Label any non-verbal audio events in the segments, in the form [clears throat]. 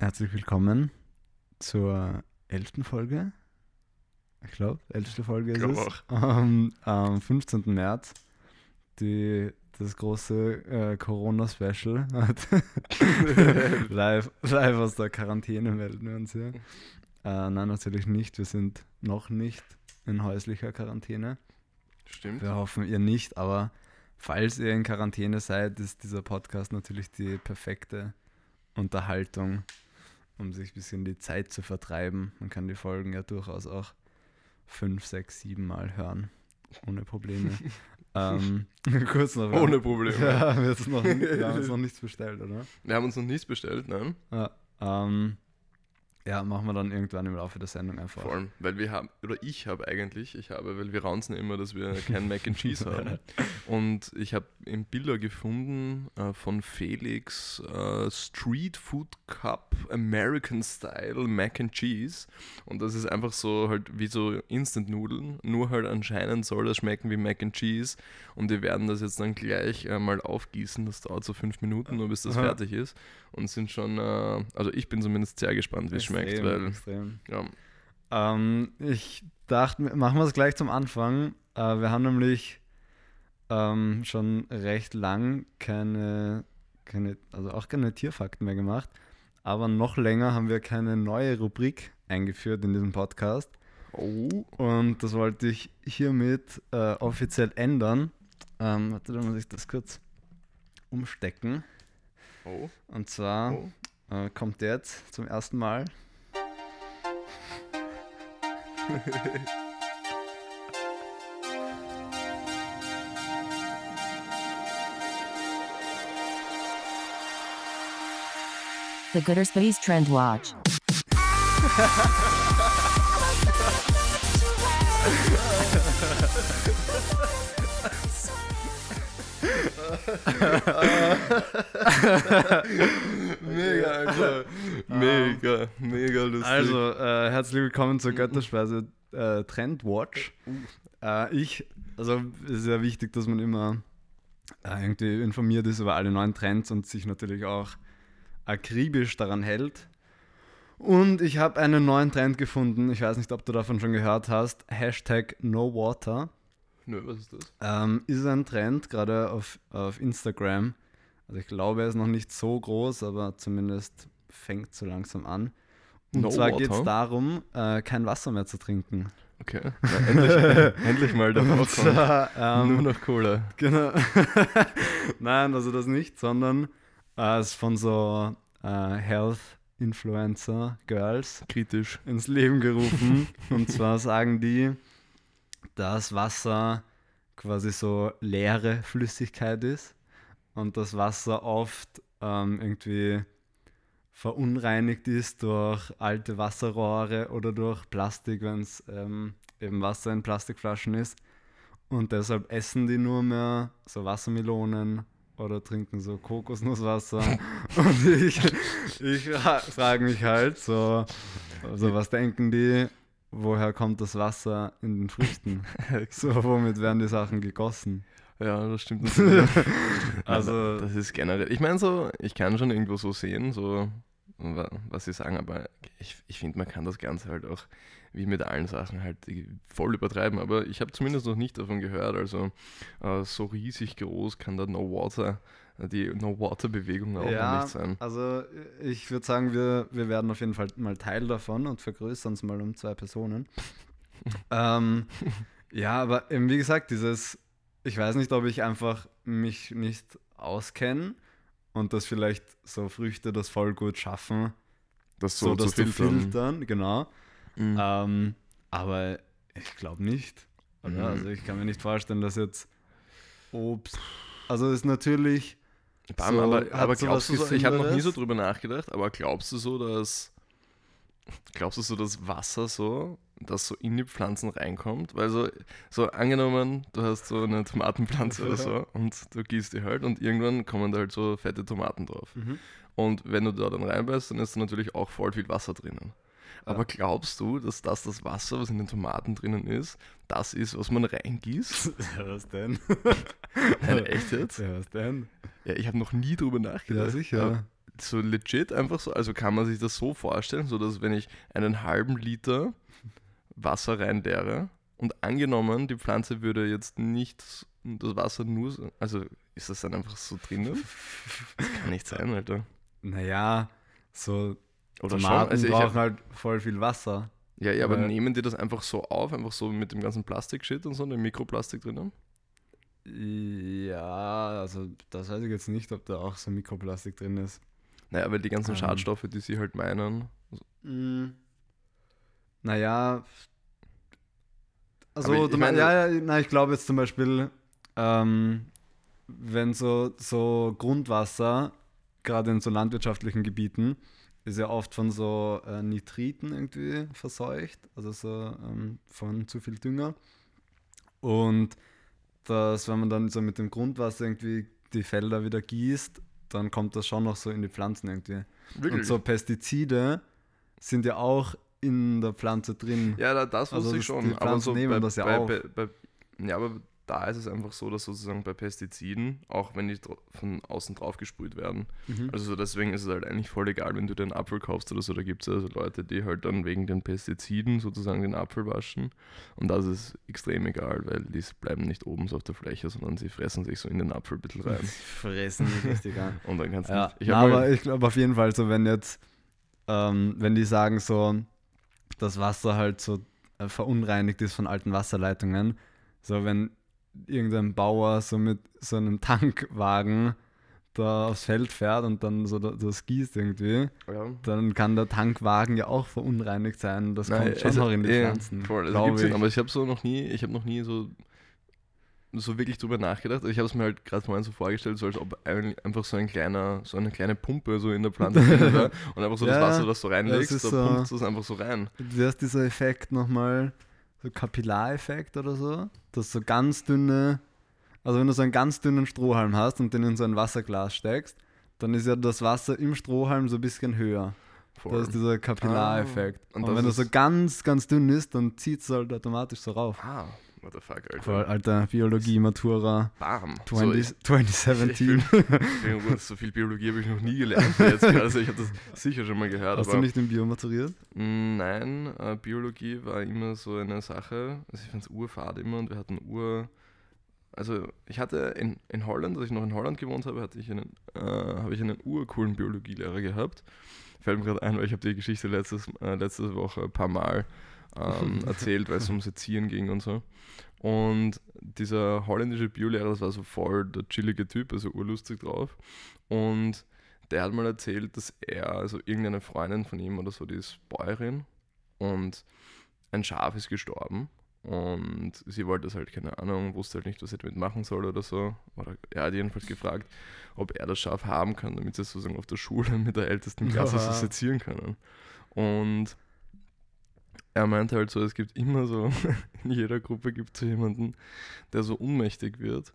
Herzlich willkommen zur elften Folge. Ich glaube, elfte Folge ist es. auch. Am, am 15. März. Die, das große äh, Corona-Special. [laughs] live, live aus der Quarantäne melden wir uns hier. Äh, nein, natürlich nicht. Wir sind noch nicht in häuslicher Quarantäne. Stimmt. Wir hoffen, ihr nicht, aber falls ihr in Quarantäne seid, ist dieser Podcast natürlich die perfekte Unterhaltung, um sich ein bisschen die Zeit zu vertreiben. Man kann die Folgen ja durchaus auch fünf, sechs, sieben Mal hören. Ohne Probleme. [laughs] ähm, [laughs] kurz noch. Ohne Probleme. Ja, wir, haben jetzt noch [laughs] nichts bestellt, oder? Wir haben uns noch nichts bestellt, nein. Ja, ähm, ja, machen wir dann irgendwann im Laufe der Sendung einfach. Vor allem, weil wir haben, oder ich habe eigentlich, ich habe, weil wir raunzen immer, dass wir kein Mac and Cheese haben. [laughs] Und ich habe im Bilder gefunden äh, von Felix äh, Street Food Cup American Style Mac and Cheese. Und das ist einfach so halt wie so Instant-Nudeln, nur halt anscheinend soll das schmecken wie Mac and Cheese. Und wir werden das jetzt dann gleich äh, mal aufgießen. Das dauert so fünf Minuten, nur bis das Aha. fertig ist. Und sind schon, äh, also ich bin zumindest sehr gespannt, wie es schmeckt, weil extrem. ja, Ähm, ich dachte, machen wir es gleich zum Anfang. Äh, wir haben nämlich ähm, schon recht lang keine, keine, also auch keine Tierfakten mehr gemacht. Aber noch länger haben wir keine neue Rubrik eingeführt in diesem Podcast. Oh. Und das wollte ich hiermit äh, offiziell ändern. Ähm, warte, da muss ich das kurz umstecken. Oh. Und zwar Oh. äh, kommt jetzt zum ersten Mal. The Gooderspace Trend Watch. [laughs] Mega, Alter. Mega, mega lustig. Also, äh, herzlich willkommen zur Götterspeise äh, Trendwatch. Äh, ich, also es ist ja wichtig, dass man immer äh, irgendwie informiert ist über alle neuen Trends und sich natürlich auch akribisch daran hält. Und ich habe einen neuen Trend gefunden. Ich weiß nicht, ob du davon schon gehört hast. Hashtag NoWater. Nö, was ist das? Ähm, ist ein Trend, gerade auf, auf Instagram. Also ich glaube, er ist noch nicht so groß, aber zumindest fängt so langsam an. Und No zwar geht es darum, äh, kein Wasser mehr zu trinken. Okay. Ja, endlich, [laughs] endlich mal der Und zwar, ähm, Nur noch Cola. Genau. [laughs] Nein, also das nicht, sondern äh, es ist von so äh, Health-Influencer Girls Kritisch. ins Leben gerufen. [laughs] Und zwar sagen die, dass Wasser quasi so leere Flüssigkeit ist und das Wasser oft ähm, irgendwie verunreinigt ist durch alte Wasserrohre oder durch Plastik, wenn es ähm, eben Wasser in Plastikflaschen ist. Und deshalb essen die nur mehr so Wassermelonen oder trinken so Kokosnusswasser. [laughs] Und ich, ich frage mich halt so, also was denken die, woher kommt das Wasser in den Früchten? [laughs] So, womit werden die Sachen gegossen? Ja, das stimmt. [laughs] Also- das ist generell. Ich meine, so, ich kann schon irgendwo so sehen, so, wa- was sie sagen, aber ich, ich finde, man kann das Ganze halt auch, wie mit allen Sachen, halt voll übertreiben. Aber ich habe zumindest noch nicht davon gehört. Also, äh, so riesig groß kann da No Water, die No Water-Bewegung auch noch nicht sein. also ich würde sagen, wir, wir werden auf jeden Fall mal Teil davon und vergrößern es mal um zwei Personen. [laughs] ähm, ja, aber eben wie gesagt, dieses, ich weiß nicht, ob ich einfach mich nicht auskenne und dass vielleicht so Früchte das voll gut schaffen, Das so, so, das zu filtern. filtern, genau. Mhm. Ähm, aber ich glaube nicht. Mhm. Also ich kann mir nicht vorstellen, dass jetzt Obst. Also es ist natürlich. Bam, so- aber, aber glaubst du so, ich habe noch nie so drüber nachgedacht, aber glaubst du so, dass glaubst du so, dass Wasser so, das so in die Pflanzen reinkommt? Weil so, so angenommen, du hast so eine Tomatenpflanze oder so und du gießt die halt und irgendwann kommen da halt so fette Tomaten drauf. Mhm. Und wenn du da dann reinbeißt, dann ist da natürlich auch voll viel Wasser drinnen. Aber glaubst du, dass das das Wasser, was in den Tomaten drinnen ist, das ist, was man reingießt? [laughs] Ja, was denn? [laughs] Nein, echt jetzt? Ja, was denn? Ja, ich habe noch nie drüber nachgedacht. Ja, sicher. So legit einfach so, also kann man sich das so vorstellen, so dass wenn ich einen halben Liter Wasser reinleere und angenommen, die Pflanze würde jetzt nicht das Wasser nur, so- also ist das dann einfach so drinnen? Das kann nicht sein, Alter. Naja, so Oder Tomaten? Also ich brauchen hab, halt voll viel Wasser. ja, ja, aber nehmen die das einfach so auf, einfach so mit dem ganzen Plastik-Shit und so, dem Mikroplastik drinnen? Ja, also das weiß ich jetzt nicht, ob da auch so Mikroplastik drin ist. Naja, weil die ganzen Ähm. Schadstoffe, die sie halt meinen, Naja, also ich- ich du mein, ja, ja, na, ich glaube jetzt zum Beispiel, ähm, wenn so, so Grundwasser, gerade in so landwirtschaftlichen Gebieten, ist ja oft von so äh, Nitriten irgendwie verseucht, also so ähm, von zu viel Dünger. Und dass, wenn man dann so mit dem Grundwasser irgendwie die Felder wieder gießt, dann kommt das schon noch so in die Pflanzen irgendwie. Und so Pestizide sind ja auch in der Pflanze drin. Ja, da, das Also wusste das- ich schon. die aber Pflanzen so nehmen bei, das ja bei. Bei, bei, ja, aber da ist es einfach so, dass sozusagen bei Pestiziden, auch wenn die von außen drauf gesprüht werden, Mhm. also deswegen ist es halt eigentlich voll egal, wenn du den Apfel kaufst oder so, da gibt es also Leute, die halt dann wegen den Pestiziden sozusagen den Apfel waschen und das ist extrem egal, weil die bleiben nicht oben so auf der Fläche, sondern sie fressen sich so in den Apfel ein bisschen rein [laughs] Fressen die richtig an. [laughs] und dann kannst du ja, nicht... Ich na, aber ich glaube auf jeden Fall so, wenn jetzt, ähm, wenn die sagen so, das Wasser halt so äh, verunreinigt ist von alten Wasserleitungen, so wenn irgendein Bauer so mit so einem Tankwagen da aufs Feld fährt und dann so da- das gießt irgendwie, ja. dann kann der Tankwagen ja auch verunreinigt sein. Das Nein, kommt schon also, noch in die eh, Pflanzen. Voll, also ich. aber ich habe so noch nie, ich habe noch nie so, so wirklich drüber nachgedacht. Ich habe es mir halt gerade vorhin so vorgestellt, so als ob ein- einfach so ein kleiner, so eine kleine Pumpe so in der Pflanze wäre [laughs] und einfach so Ja, das Wasser, das du reinlegst, da so- pumpst du es einfach so rein. Wie heißt dieser Effekt nochmal? So Kapillareffekt oder so? Dass so ganz dünne, also wenn du so einen ganz dünnen Strohhalm hast und den in so ein Wasserglas steckst, dann ist ja das Wasser im Strohhalm so ein bisschen höher. Voll. Das ist dieser Kapillareffekt. Ah, und und das wenn ist- so ganz, ganz dünn ist, dann zieht es halt automatisch so rauf. ah, what the fuck, Alter. Voll, alter Biologie, Matura Bam. 20, So, 2017. ich bin- so viel Biologie habe ich noch nie gelernt. Jetzt. Also ich habe das sicher schon mal gehört. Hast aber du nicht im Bio maturiert? Mm, Nein, äh, Biologie war immer so eine Sache. Also ich fand es urfad immer und wir hatten Ur. Also ich hatte in, in Holland, als ich noch in Holland gewohnt habe, hatte ich einen, äh, habe ich einen urcoolen Biologielehrer gehabt. Fällt mir gerade ein, weil ich habe die Geschichte letztes, äh, letzte Woche ein paar Mal ähm, [laughs] erzählt, weil es ums Erziehen ging und so. Und dieser holländische Biolehrer, das war so voll der chillige Typ, also urlustig drauf. Und der hat mal erzählt, dass er, also irgendeine Freundin von ihm oder so, die ist Bäuerin und ein Schaf ist gestorben und sie wollte das halt, keine Ahnung, wusste halt nicht, was sie damit machen soll oder so. Oder er hat jedenfalls gefragt, ob er das Schaf haben kann, damit sie es sozusagen auf der Schule [laughs] mit der ältesten Klasse Ja. soziieren können. Und er meinte halt so, es gibt immer so, [laughs] in jeder Gruppe gibt es so jemanden, der so ohnmächtig wird.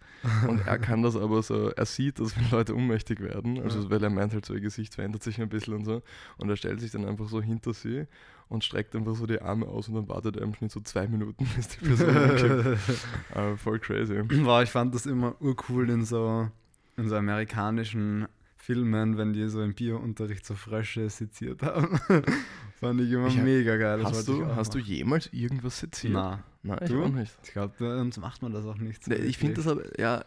Und er kann das aber so, er sieht, dass wenn Leute ohnmächtig werden, also weil er meint halt so, ihr Gesicht verändert sich ein bisschen und so. Und er stellt sich dann einfach so hinter sie und streckt einfach so die Arme aus und dann wartet er im Schnitt so zwei Minuten, [laughs] bis die Person. Aber [laughs] voll crazy. Boah, ich fand das immer urcool in so, in so amerikanischen Filmen, wenn die so im Biounterricht so Frösche seziert haben. [laughs] fand ich immer Ich- mega geil. Hast du, hast du jemals irgendwas seziert? Na, Nein, ich Du? auch nicht. ich glaube, uns macht man das auch nicht. Nee, Ich finde das aber, ja,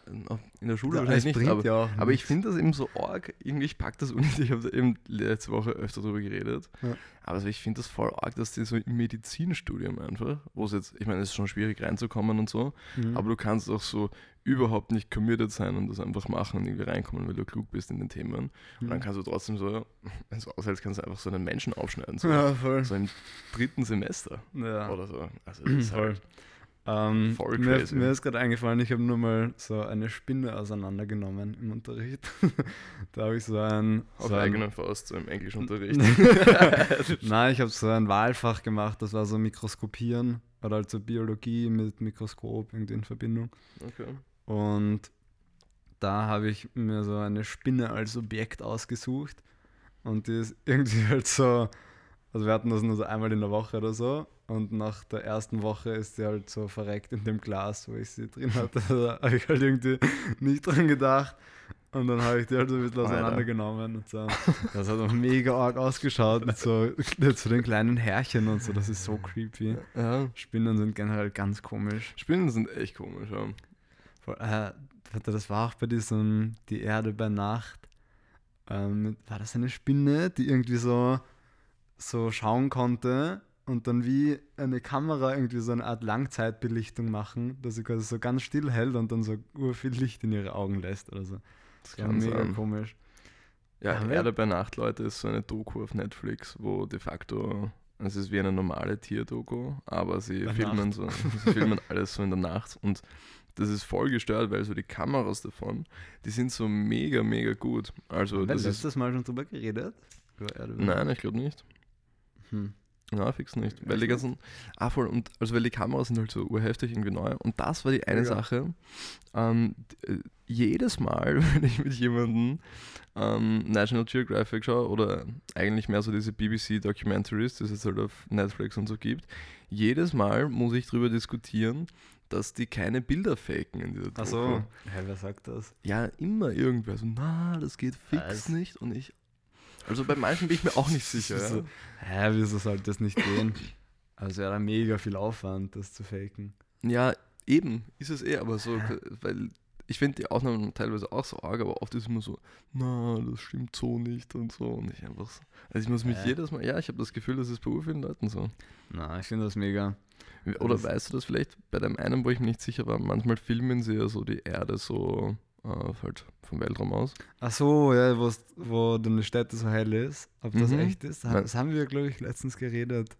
in der Schule Ja, wahrscheinlich nicht, aber, ja auch aber ich finde das eben so arg, irgendwie, ich pack das [laughs] nicht, ich habe da eben letzte Woche öfter drüber geredet, Ja. Aber also ich finde das voll arg, dass die so im Medizinstudium einfach, wo es jetzt, ich meine, es ist schon schwierig reinzukommen und so, Mhm. aber du kannst auch so überhaupt nicht committed sein und das einfach machen und irgendwie reinkommen, weil du klug bist in den Themen. Und dann Mhm. kannst du trotzdem so, wenn es aushältst, kannst du einfach so einen Menschen aufschneiden, so, ja, voll. so im dritten Semester Ja. oder so. Also das ist Voll. Ähm, Voll mir, crazy. mir ist gerade eingefallen, ich habe nur mal so eine Spinne auseinandergenommen im Unterricht. [laughs] da habe ich so ein. auf so ein eigene Faust, so im Englischunterricht. [laughs] Nein, ich habe so ein Wahlfach gemacht, das war so Mikroskopieren oder halt so Biologie mit Mikroskop irgendwie in Verbindung. okay. Und da habe ich mir so eine Spinne als Objekt ausgesucht und die ist irgendwie [laughs] halt so, also wir hatten das nur so einmal in der Woche oder so und nach der ersten Woche ist sie halt so verreckt in dem Glas, wo ich sie drin hatte. [laughs] Da habe ich halt irgendwie nicht dran gedacht. Und dann habe ich die halt so ein bisschen auseinandergenommen und so. [laughs] Das hat auch mega arg ausgeschaut mit so, [laughs] so den kleinen Härchen und so. Das ist so creepy. Ja. Spinnen sind generell ganz komisch. Spinnen sind echt komisch, ja. Voll, äh, warte, das war auch bei diesem Die Erde bei Nacht. Ähm, war das eine Spinne, die irgendwie so, so schauen konnte und dann wie eine Kamera irgendwie so eine Art Langzeitbelichtung machen, dass sie quasi so ganz still hält und dann so ur viel Licht in ihre Augen lässt oder so. Das kann mega sein. komisch. Ja, Haben wir- Erde bei Nacht, Leute, ist so eine Doku auf Netflix, wo de facto, es ist wie eine normale Tierdoku, aber sie Bei filmen, Nacht. so, sie filmen alles so in der Nacht und das ist voll gestört, weil so die Kameras davon, die sind so mega, mega gut. Also Haben wir das ist, letztes Mal schon drüber geredet? Über Erde bei nein, ich glaube nicht. Hm. Na, fix nicht. Weil die ganzen, ah voll, und also weil die Kameras sind halt so urheftig irgendwie neu. Und das war die eine Mega. Sache. Ähm, äh, jedes Mal, [laughs] wenn ich mit jemandem ähm, National Geographic schaue oder eigentlich mehr so diese BBC Documentaries, die es jetzt halt auf Netflix und so gibt, jedes Mal muss ich darüber diskutieren, dass die keine Bilder faken in dieser Doku. Achso, hä, wer sagt das? Ja, immer irgendwer so, na, das geht fix Was? nicht. Und ich, also bei manchen bin ich mir auch nicht sicher. So, ja. Hä, wieso sollte das nicht gehen? Also wäre da mega viel Aufwand, das zu faken. Ja, eben, ist es eh, aber so, weil ich finde die Aufnahmen teilweise auch so arg, aber oft ist immer so, na, das stimmt so nicht und so. Und ich einfach so. Also ich muss mich Äh. jedes Mal, ja, ich habe das Gefühl, das ist bei vielen Leuten so. Na, ich finde das mega. Oder Das- weißt du das vielleicht bei dem einen, wo ich mir nicht sicher war, manchmal filmen sie ja so die Erde so äh, halt vom Weltraum aus. Ach so, ja, wo dann die Städte so hell ist. Ob das Mhm. echt ist? Nein. Das haben wir, glaube ich, letztens geredet.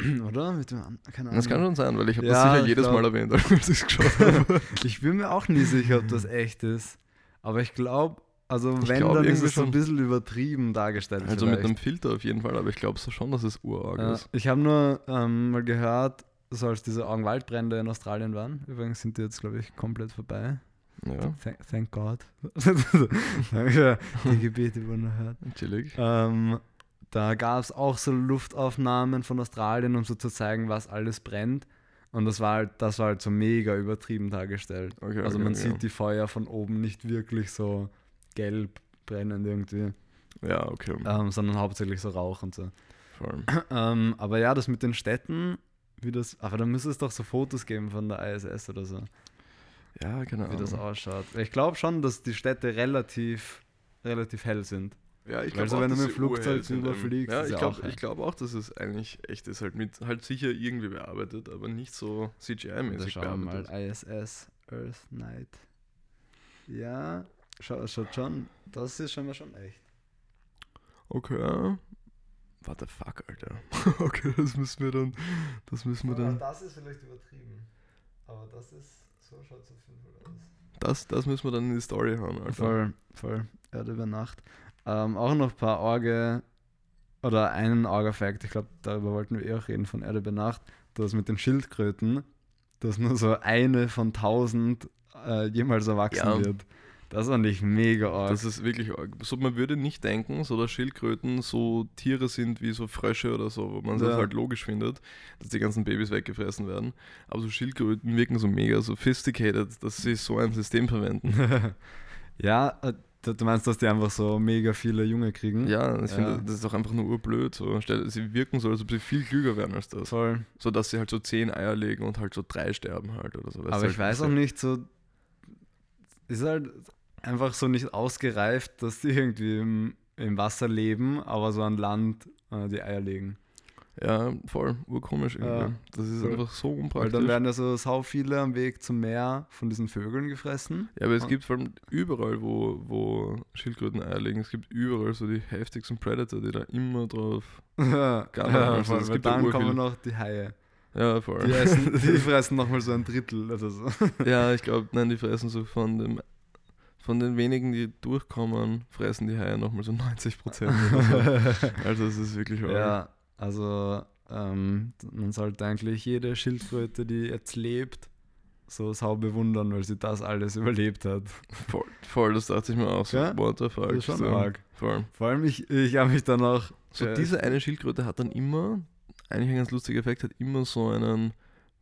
[clears throat] Oder? Mit dem, keine Ahnung. Das kann schon sein, weil ich habe Ja, das sicher ich jedes glaub- Mal erwähnt, [laughs] als ich es geschaut [laughs] habe. Ich bin mir auch nie sicher, ob das echt ist. Aber ich glaube, also Ich wenn, glaub, dann ist irgendwie es so ein bisschen übertrieben dargestellt. Also mit vielleicht. einem Filter auf jeden Fall, aber ich glaube so schon, dass es urarg Ja, ist. ich habe nur ähm, mal gehört, so als diese Augenwaldbrände in Australien waren. Übrigens sind die jetzt, glaube ich, komplett vorbei. Ja, Thank, thank God. [laughs] Danke, die Gebete wurden erhört. chillig. Ähm, da gab es auch so Luftaufnahmen von Australien, um so zu zeigen, was alles brennt. Und das war halt, das war halt so mega übertrieben dargestellt. Okay, also okay, man okay. sieht die Feuer von oben nicht wirklich so gelb brennend irgendwie, Ja, okay. ähm, sondern hauptsächlich so Rauch und so. [clears throat] Ähm, aber ja, das mit den Städten, wie das, aber da müsste es doch so Fotos geben von der ISS oder so, Ja, keine wie das ausschaut. Ich glaube schon, dass die Städte relativ, relativ hell sind. Ja, ich glaube so, auch, wenn du dass mit dem Flugzeug urhell sind, drüber ähm, fliegst, Ja, ist ich glaube auch glaub auch, dass es eigentlich echt ist. Halt mit, halt sicher irgendwie bearbeitet, aber nicht so Da CGI-mäßig schauen wir mal, bearbeitet. ISS, Earth Night. Ja, schau, schaut schon, das ist schon mal schon echt. Okay. What the fuck, Alter. [laughs] okay, das müssen wir dann. Das müssen wir dann. das ist vielleicht übertrieben. Aber das ist, so schaut es auf jeden Fall aus. Das, das müssen wir dann in die Story hauen, Alter. Voll, voll. Erde über Nacht. Ähm, auch noch ein paar Orge oder einen Orga-Fact, ich glaube, darüber wollten wir eh auch reden, von Erde über Nacht, das mit den Schildkröten, dass nur so eine von tausend äh, jemals erwachsen Ja. wird. Das fand ich mega arg. Das ist wirklich arg. So, man würde nicht denken, so dass Schildkröten so Tiere sind wie so Frösche oder so, wo man es Ja. halt logisch findet, dass die ganzen Babys weggefressen werden. Aber so Schildkröten wirken so mega sophisticated, dass sie so ein System verwenden. [laughs] ja, äh, du meinst, dass die einfach so mega viele Junge kriegen? Ja, ich Ja. finde, das ist doch einfach nur urblöd. So. Sie wirken so, als ob sie viel klüger wären als das. Voll. So dass sie halt so zehn Eier legen und halt so drei sterben halt oder so. Weißt Aber du, ich halt, weiß auch nicht, so ist halt einfach so nicht ausgereift, dass die irgendwie im, im Wasser leben, aber so an Land äh, die Eier legen. Ja, voll, urkomisch irgendwie. Ja, das ist voll. einfach so Weil unpraktisch. dann werden ja so sau viele am Weg zum Meer von diesen Vögeln gefressen. Ja, aber es gibt vor allem überall, wo, wo Schildkröten Eier legen, es gibt überall so die heftigsten Predator, die da immer drauf. [laughs] ja, nicht, also voll, es weil gibt ja dann kommen noch die Haie. Ja, voll. Die, essen, [laughs] die fressen nochmal so ein Drittel oder so. ja, ich glaube, nein, die fressen so von dem. Von den wenigen, die durchkommen, fressen die Haie nochmal so [laughs] 90 Prozent. [laughs] also, es ist wirklich arg. ja, also ähm, man sollte eigentlich jede Schildkröte, die jetzt lebt, so sau bewundern, weil sie das alles überlebt hat. Voll, voll, das dachte ich mir auch so. Ja? What the fuck. Das ist schon so, arg. Voll. Vor allem ich, ich habe mich dann auch So, äh, diese eine Schildkröte hat dann immer eigentlich ein ganz lustiger Effekt, hat immer so einen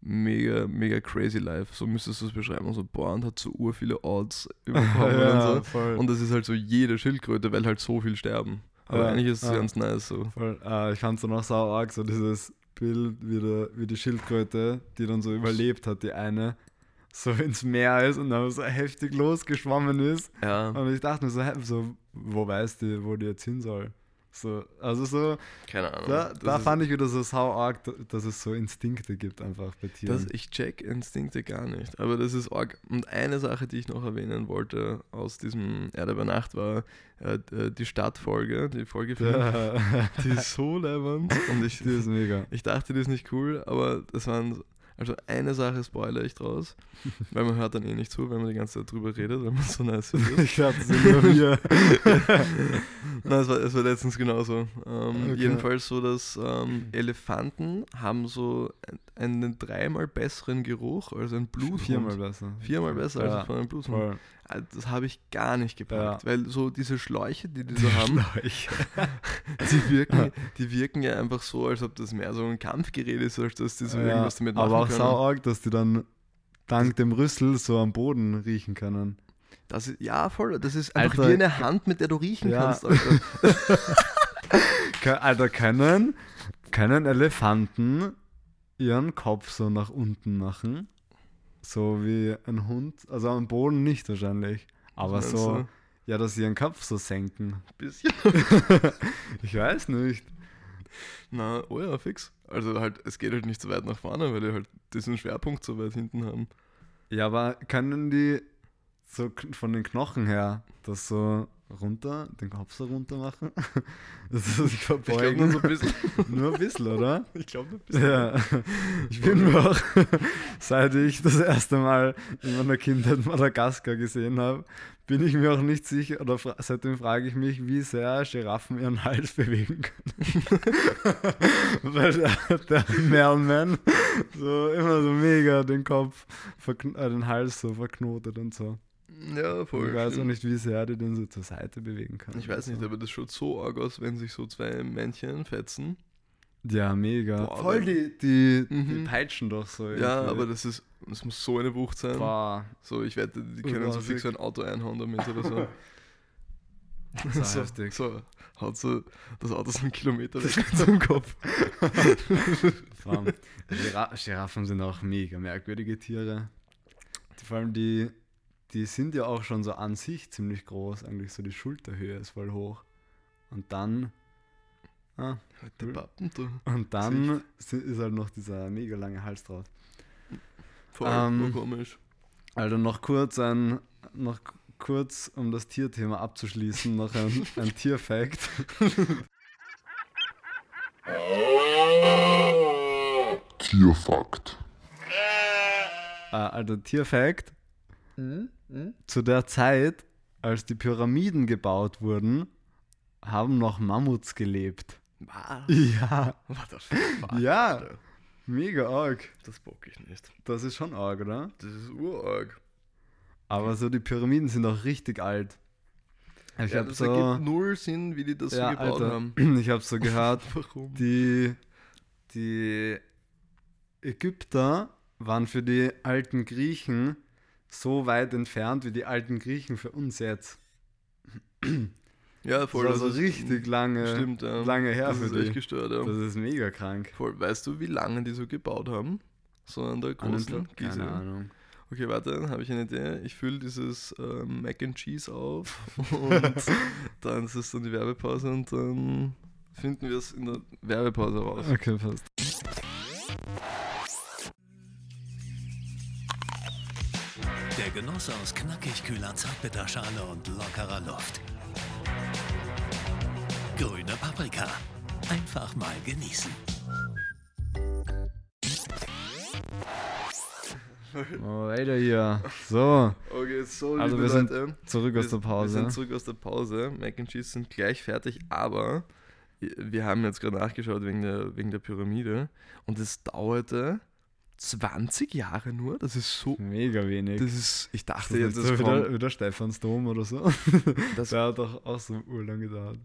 mega, mega crazy life. So müsstest du es beschreiben. So, boah, und hat so ur viele Odds [laughs] überkommen und so. voll. Und das ist halt so jede Schildkröte, weil halt so viel sterben. Aber Ja, eigentlich ist es ja. ganz nice so. Voll, äh, ich fand so noch sau arg, so dieses Bild, wie, der, wie die Schildkröte, die dann so überlebt hat, die eine, so ins Meer ist und dann so heftig losgeschwommen ist. Ja, Und ich dachte mir so, so wo weiß die, wo die jetzt hin soll? So, also so, keine Ahnung. da, da fand ich wieder so sau arg, da- dass es so Instinkte gibt einfach bei Tieren. Das, ich check Instinkte gar nicht, aber das ist arg. Und eine Sache, die ich noch erwähnen wollte aus diesem Erde über Nacht war äh, d- die Stadtfolge, die Folge 5. ja, [laughs] Die ist so leibend. Und ich, die ist mega. ich dachte, die ist nicht cool, aber das waren. Also eine Sache spoilere ich draus, [laughs] weil man hört dann eh nicht zu, wenn man die ganze Zeit drüber redet, weil man so nice [laughs] findet. Ich hatte es nur wir. [laughs] Nein, es war, es war letztens genauso. Ähm, Okay. Jedenfalls so, dass ähm, Elefanten haben so ein- einen dreimal besseren Geruch als ein Bluthund. Viermal besser. Viermal besser als Ja, von einem Bluthund. Voll. Ah, Das habe ich gar nicht gepackt, Ja. weil so diese Schläuche, die die so haben, [laughs] die wirken, die wirken ja einfach so, als ob das mehr so ein Kampfgerät ist, als dass die so Ja, irgendwas damit machen aber auch können. sau arg, dass die dann dank dem Rüssel so am Boden riechen können. Das ist, ja, voll. Das ist einfach Alter, wie eine Hand, mit der du riechen ja. kannst. Alter. [laughs] Alter, können, können Elefanten ihren Kopf so nach unten machen? So wie ein Hund. Also am Boden nicht wahrscheinlich. Aber so, du? ja, dass sie ihren Kopf so senken. Bisschen. [laughs] ich weiß nicht. Na, oh ja, fix. Also halt, es geht halt nicht so weit nach vorne, weil die halt diesen Schwerpunkt so weit hinten haben. Ja, aber können die so von den Knochen her das so runter, den Kopf so runter machen? [laughs] Das ist sich Ich glaube verbeugen. nur so ein bisschen. [laughs] Nur ein bisschen, oder? [laughs] Ich glaube nur ein bisschen. Ja, ich bin mir auch, seit ich das erste Mal in meiner Kindheit Madagaskar gesehen habe, bin ich mir auch nicht sicher, oder fra seitdem frage ich mich, wie sehr Giraffen ihren Hals bewegen können. Weil der, der Merlman so immer so mega den Kopf, äh, den Hals so verknotet und so. Ja, voll. ich weiß auch nicht, wie sehr die den so zur Seite bewegen kann. Ich weiß nicht, aber das schaut so arg aus, wenn sich so zwei Männchen fetzen. Ja, mega. Boah, Voll die, die, die Mhm. peitschen doch so. Ja, irgendwie. aber das ist, das muss so eine Wucht sein. Boah, So, ich wette, die können so fix ein Auto einhauen damit oder so. [laughs] so so, heftig. so, haut so das Auto so einen Kilometer weg zum Kopf. [laughs] Giraffen sind auch mega merkwürdige Tiere. Die, vor allem die, die sind ja auch schon so an sich ziemlich groß, eigentlich so die Schulterhöhe ist voll hoch. Und dann, ah, Die Pappen, du. und dann si- ist halt noch dieser mega lange Hals drauf. Voll, Ähm, komisch. Also noch kurz ein, noch kurz, um das Tierthema abzuschließen, noch ein, [laughs] ein Tierfact. Tierfakt. Äh, also Tierfact. Zu der Zeit, als die Pyramiden gebaut wurden, haben noch Mammuts gelebt. Was? Ja, What the fuck? Ja. Alter? mega arg. Das bock ich nicht. Das ist schon arg, oder? Das ist urarg. Aber so die Pyramiden sind auch richtig alt. Ich ja, habe das so, ergibt null Sinn, wie die das ja, so gebaut Alter, haben. [clears throat] ich habe so gehört, [laughs] Warum? die, die Ägypter waren für die alten Griechen so weit entfernt wie die alten Griechen für uns jetzt. Ja, Das voll. war das so ist- richtig lange, Stimmt, ja. lange her das für ist die. echt gestört, ja. Das ist mega krank. Voll. Weißt du, wie lange die so gebaut haben? So an der großen Gizeh. Keine Ahnung. Okay, warte, dann habe ich eine Idee. Ich fülle dieses ähm, Mac and Cheese auf [laughs] und dann ist es dann die Werbepause und dann finden wir es in der Werbepause raus. Okay, passt. Genuss aus knackig kühler Zartbitterschale und lockerer Luft. Grüne Paprika. Einfach mal genießen. Oh, weiter hier. So, Okay, so Also liebe wir sind Leute, zurück wir, aus der Wir Pause. sind zurück aus der Pause. Mac and Cheese sind gleich fertig, aber wir haben jetzt gerade nachgeschaut wegen der, wegen der Pyramide und es dauerte 20 Jahre nur. Das ist so. Mega wenig. Das ist, ich Das dachte jetzt, so das wieder, kommt. wieder Stephansdom oder so. Das, Der hat doch auch so urlang gedauert.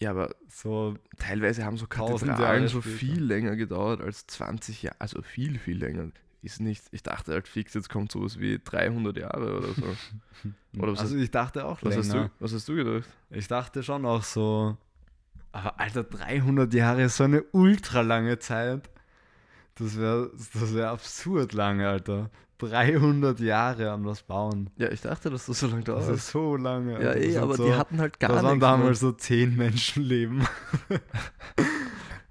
Ja, aber So, teilweise haben so Kathedralen so später. viel länger gedauert als 20 Jahre. Also viel, viel länger. Ist nicht, ich dachte halt fix, jetzt kommt sowas wie 300 Jahre oder so. [laughs] Oder also ich dachte auch Was hast, länger. du, was hast du gedacht? Ich dachte schon auch so, aber Alter, 300 Jahre ist so eine ultra lange Zeit. Das wäre das wär absurd lange, Alter. 300 Jahre an was bauen. Ja, ich dachte, dass das so lange Das dauert. ist so lange. ja, Alter. Das eh, aber so, die hatten halt gar Das waren nichts. damals so 10 Menschenleben. mehr.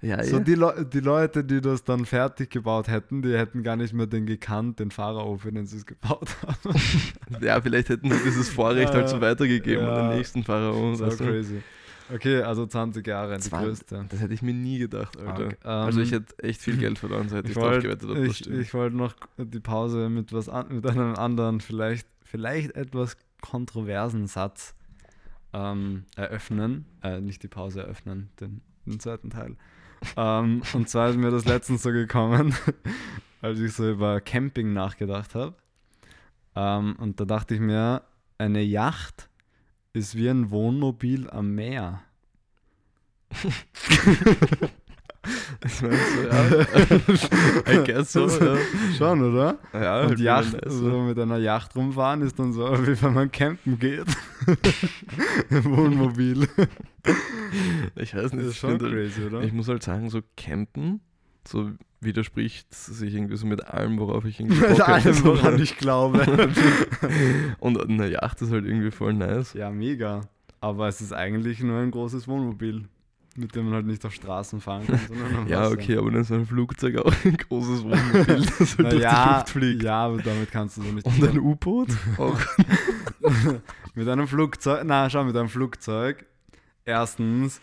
[laughs] ja, So eh. die, Leu die Leute, die das dann fertig gebaut hätten, die hätten gar nicht mehr den gekannt, den Pharao, für den sie es gebaut haben. [laughs] ja, vielleicht hätten sie dieses Vorrecht Ja, halt so weitergegeben ja. an den nächsten Pharao. So weißt du? Okay, also 20 Jahre, die Zwan- größte. Das hätte ich mir nie gedacht, Alter. Okay, also ähm, ich hätte echt viel Geld verloren, so hätte ich, Ich drauf wollte gewettet, ob das ich, stimmt. ich wollt noch die Pause mit, was an, mit einem anderen, vielleicht, vielleicht etwas kontroversen Satz ähm, eröffnen. Äh, nicht die Pause eröffnen, den, den zweiten Teil. ähm, und zwar ist mir das letztens so gekommen, [laughs] als ich so über Camping nachgedacht habe. Ähm, und da dachte ich mir, eine Yacht ist wie ein Wohnmobil am Meer. [laughs] Das meinst du, ja. I guess so, ja. Schon, oder? Ja, Und halt Yacht, wieder nice, so mit einer Yacht rumfahren ist dann so, wie wenn man campen geht. [laughs] Im Wohnmobil. Ich weiß nicht, Das ich, ist schon find halt- crazy, oder? ich muss halt sagen, so campen, so widerspricht sich irgendwie so mit allem, worauf ich [laughs] irgendwie Mit allem, woran ich glaube. [laughs] Und eine Yacht ist halt irgendwie voll nice. ja, mega. Aber es ist eigentlich nur ein großes Wohnmobil, mit dem man halt nicht auf Straßen fahren kann, sondern am [laughs] Ja, Wasser. okay, aber dann ist ein Flugzeug auch ein großes Wohnmobil, das halt Na durch die ja, Luft fliegt. ja, aber damit kannst du so nicht. Und ein U-Boot? Auch. mit einem Flugzeug, na schau, mit einem Flugzeug, erstens,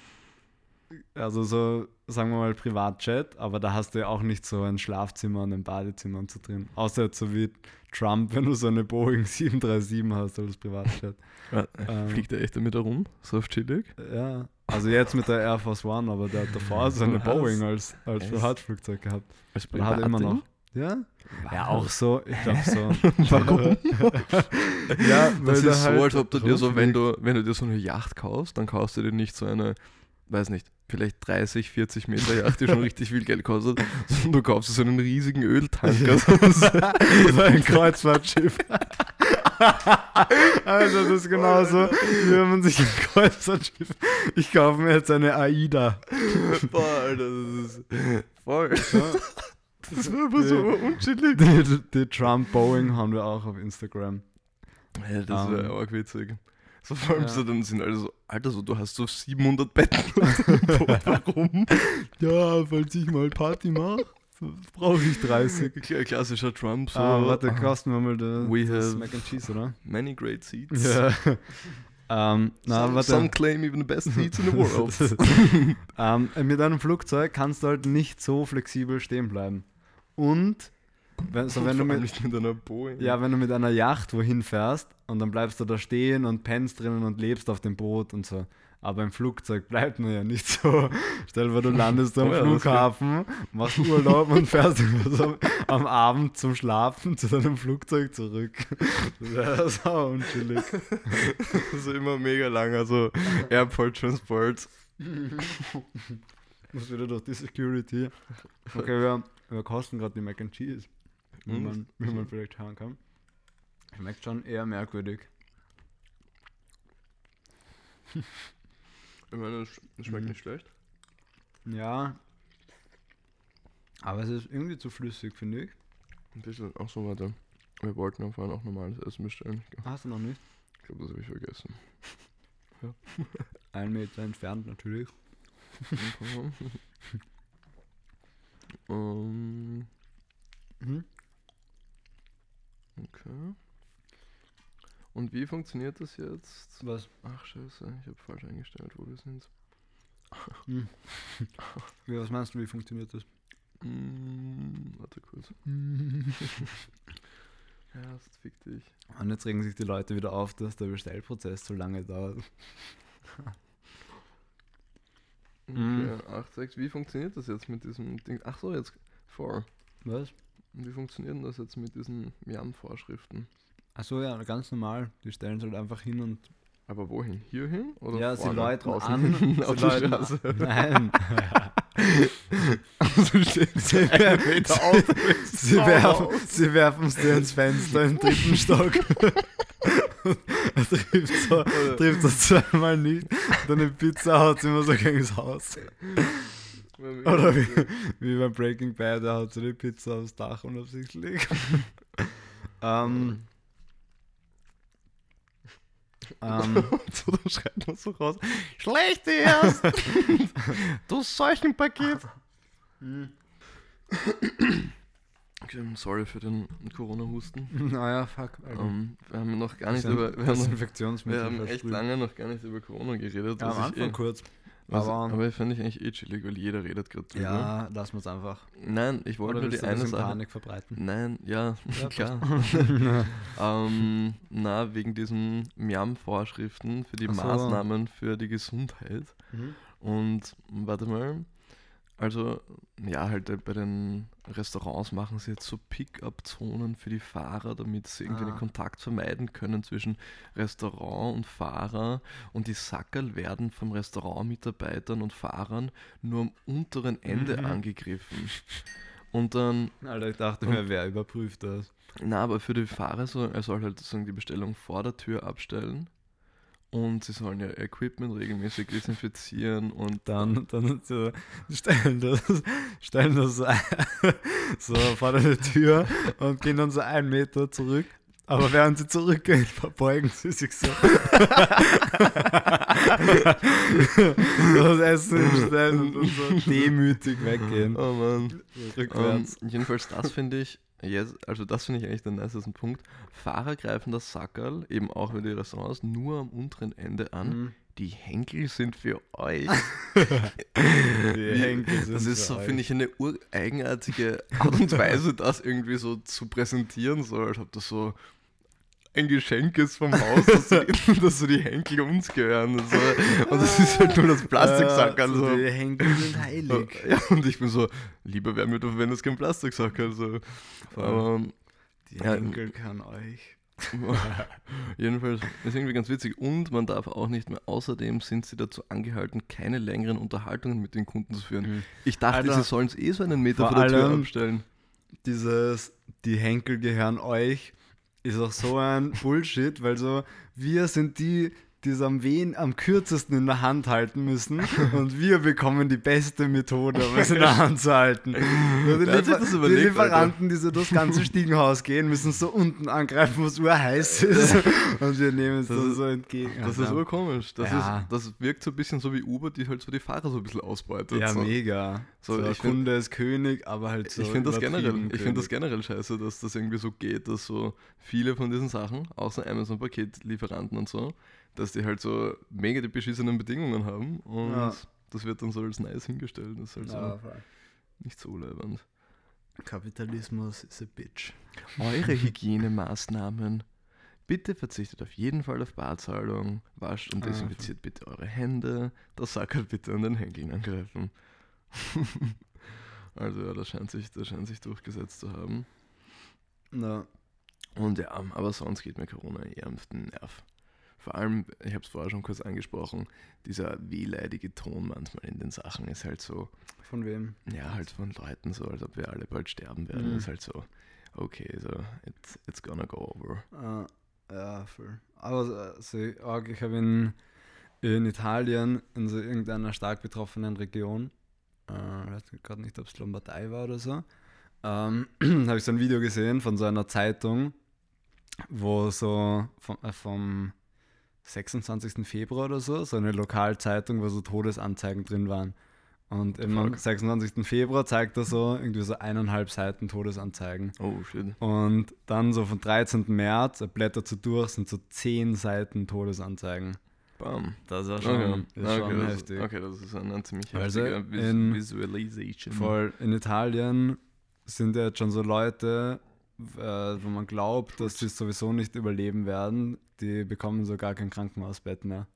also so, sagen wir mal Privatjet, aber da hast du ja auch nicht so ein Schlafzimmer und ein Badezimmer und so drin. Außer jetzt so wie Trump, wenn du so eine Boeing [laughs] 737 hast als Privatjet. [laughs] Ja, Ähm. Fliegt er echt damit herum? So chillig? Ja, also jetzt mit der Air Force One, aber der hat davor so eine? Boeing als, als? Privatflugzeug gehabt. Als Und hat er immer noch. Ja? Ja, auch so, ich glaube [laughs] so. Warum? ja, Das weil ist der so, halt als ob du dir so, wenn du, wenn du dir so eine Yacht kaufst, dann kaufst du dir nicht so eine, weiß nicht, vielleicht 30, 40 Meter Yacht, die schon richtig viel Geld kostet, sondern du kaufst so einen riesigen Öltanker. [laughs] so ein [laughs] Kreuzfahrtschiff. [laughs] also das ist genauso, wie wenn man sich ein Kreuzfahrtschiff. Ich kaufe mir jetzt eine AIDA. Boah, Alter, das ist voll. Das war aber so unchillig. Die, die, die Trump Boeing haben wir auch auf Instagram. Ja, das wäre Ähm. arg witzig. So vor allem Ja. so, dann sind alle so, Alter, so, du hast so 700 Betten. [laughs] Warum? Ja, falls ich mal Party mache, brauche ich 30. Kla- Klassischer Trump, so. ah, warte, kosten wir mal das, We das have- Mac and Cheese, oder? Many great seats. Ja. [laughs] ähm, na, some, some claim even the best seats in the [laughs] world. ähm, mit einem Flugzeug kannst du halt nicht so flexibel stehen bleiben. Und wenn, so, wenn du mit, mit einer Boeing. ja, wenn du mit einer Yacht wohin fährst und dann bleibst du da stehen und pennst drinnen und lebst auf dem Boot und so. Aber im Flugzeug bleibt man ja nicht so. Stell dir vor, du landest am Oh [laughs] ja, Flughafen, machst Urlaub und fährst [laughs] so am Abend zum Schlafen zu deinem Flugzeug zurück. [laughs] Das wäre sau unchillig. so immer mega lang, also Airport Transport. Muss wieder durch die Security. Okay, wir, wir kosten gerade die Mac and Cheese. Wie Und? man, wie man vielleicht hören kann. Schmeckt schon eher merkwürdig. Ich meine, es sch- es schmeckt Mhm. nicht schlecht. Ja. Aber es ist irgendwie zu flüssig, finde ich. Ein bisschen, ach so, warte. Wir wollten ja vorhin auch normales Essen bestellen. Hast du noch nicht? Ich glaube, das habe ich vergessen. [laughs] Ein Meter entfernt natürlich. [laughs] [laughs] ähm, Mhm. Okay. Und wie funktioniert das jetzt? Was? Ach, scheiße, ich habe falsch eingestellt, wo wir sind. Hm. Wie, was meinst du, wie funktioniert das? Mm, warte kurz. [laughs] Ja, das fick dich. Und jetzt regen sich die Leute wieder auf, dass der Bestellprozess so lange dauert. Okay, 8, 6. Wie funktioniert das jetzt mit diesem Ding? Ach so, jetzt vor. Was? Und wie funktioniert denn das jetzt mit diesen Miam-Vorschriften? Achso, ja, ganz normal. Die stellen es halt einfach hin und Aber wohin? Hierhin? Oder Ja, sie läuten Draußen? an. [laughs] Auf sie läuten Straße. An. [laughs] Nein. [laughs] Also Sie, werfen, sie, werfen, sie werfen es dir ins Fenster im dritten Stock. trifft so, trifft so zweimal nicht. Dann eine Pizza haut immer so gegen das Haus. Oder wie, wie beim Breaking Bad, er haut so die Pizza aufs Dach und auf sich legt. [laughs] ähm, ähm, [laughs] so, dann schreit man so raus. Schlecht erst! [laughs] du Seuchenpaket! Okay, sorry für den Corona-Husten. naja, fuck. Alter. Ähm, wir haben noch gar nicht über. Wir haben, noch, wir haben echt lange noch gar nicht über Corona geredet. Ja, am Anfang eh, kurz. Was, aber- aber fände ich eigentlich eh chillig, weil jeder redet gerade drüber. Ja, lassen wir es einfach. Nein, ich wollte nur die eine Sache. Panik verbreiten? Nein, ja, Ja, [laughs] klar. [laughs] [laughs] ähm, na, wegen diesen Miam-Vorschriften für die so. Maßnahmen für die Gesundheit. Mhm. Und warte mal, also ja, halt äh, bei den Restaurants machen sie jetzt so Pick-up-Zonen für die Fahrer, damit sie irgendwie den Ah. Kontakt vermeiden können zwischen Restaurant und Fahrer. Und die Sackerl werden vom Restaurantmitarbeitern und Fahrern nur am unteren Ende Mhm. angegriffen. Und dann Alter, ich dachte mir, wer überprüft das? na, aber für die Fahrer soll er soll halt sozusagen die Bestellung vor der Tür abstellen. Und sie sollen ja Equipment regelmäßig desinfizieren und Dann, dann [laughs] so, stellen das, stellen das so, [laughs] ein, so vor der Tür und gehen dann so einen Meter zurück. Aber während sie zurückgehen, [laughs] verbeugen sie sich so. das Essen hinstellen und so demütig weggehen. Oh Mann. Rückwärts. Ähm, jedenfalls, das finde ich, yes, also das finde ich eigentlich den nicesten Punkt. Fahrer greifen das Sackerl, eben auch für die Restaurants, nur am unteren Ende an. Mhm. Die Henkel sind für euch. [laughs] Die Henkel sind das ist so, finde ich, eine ureigenartige Art und [laughs] Weise, das irgendwie so zu präsentieren, so als ob das so ein Geschenk ist vom Haus, dass, so die, [laughs] dass so die Henkel uns gehören. Und, so. und das ist halt nur das Plastiksackerl. Ja, so. Die Henkel sind heilig. Ja, und ich bin so, lieber wäre mir, du verwendest kein Plastiksackerl. So. Aber Die Ja, Henkel kann euch. [laughs] jedenfalls ist irgendwie ganz witzig. Und man darf auch nicht mehr, außerdem sind sie dazu angehalten, keine längeren Unterhaltungen mit den Kunden zu führen. Mhm. Ich dachte, Alter, sie sollen es eh so einen Meter vor vor der Tür abstellen. dieses, die Henkel gehören euch, ist auch so ein Bullshit, weil so, wir sind die, die es am, wen, am kürzesten in der Hand halten müssen und wir bekommen die beste Methode, um es in der Hand zu halten. Die, Liefer das die überlegt, Lieferanten, die so durchs ganze Stiegenhaus gehen, müssen so unten angreifen, wo es urheiß ist und wir nehmen es Das dann so entgegen. Das ist ja. urkomisch. Das, Ja. ist, das wirkt so ein bisschen so wie Uber, die halt so die Fahrer so ein bisschen ausbeutet. ja, so. mega. So, So, der ich find- Kunde ist König, aber halt so ich finde das generell, ich finde das generell scheiße, dass das irgendwie so geht, dass so viele von diesen Sachen, auch so Amazon-Paketlieferanten und so, dass die halt so mega die beschissenen Bedingungen haben und Ja. das wird dann so als nice hingestellt. Das ist halt Ja, so nicht so leibend. Kapitalismus ist a bitch. Eure [laughs] Hygienemaßnahmen. Bitte verzichtet auf jeden Fall auf Barzahlung, wascht und Ah, desinfiziert bitte eure Hände, das Sackerl bitte an den Henkeln angreifen. [laughs] also ja, das scheint, sich, das scheint sich durchgesetzt zu haben. Na, Und ja, aber sonst geht mir Corona eher auf den Nerv. Vor allem, ich habe es vorher schon kurz angesprochen, dieser wehleidige Ton manchmal in den Sachen ist halt so, von wem? ja, halt von Leuten so, als ob wir alle bald sterben werden, Mhm. ist halt so, okay, so, it's, it's gonna go over. Ah, ja, voll. Aber so, arg, ich habe in, in Italien, in so irgendeiner stark betroffenen Region, äh, ich weiß gerade nicht, ob es Lombardei war oder so, ähm, [clears throat] habe ich so ein Video gesehen von so einer Zeitung, wo so vom, äh, vom 26. Februar oder so, so eine Lokalzeitung, wo so Todesanzeigen drin waren. Und am Fuck. 26. Februar zeigt er so irgendwie so eineinhalb Seiten Todesanzeigen. Oh shit. Und dann so vom 13. März, er blättert so durch, sind so 10 Seiten Todesanzeigen. Bam. Das war schon, Okay, ist okay, schon das, heftig. okay, das ist ein, ziemlich Also heftiger in- Visualization. Voll in Italien sind ja jetzt schon so Leute, äh, wo man glaubt, dass sie es sowieso nicht überleben werden, die bekommen so gar kein Krankenhausbett mehr.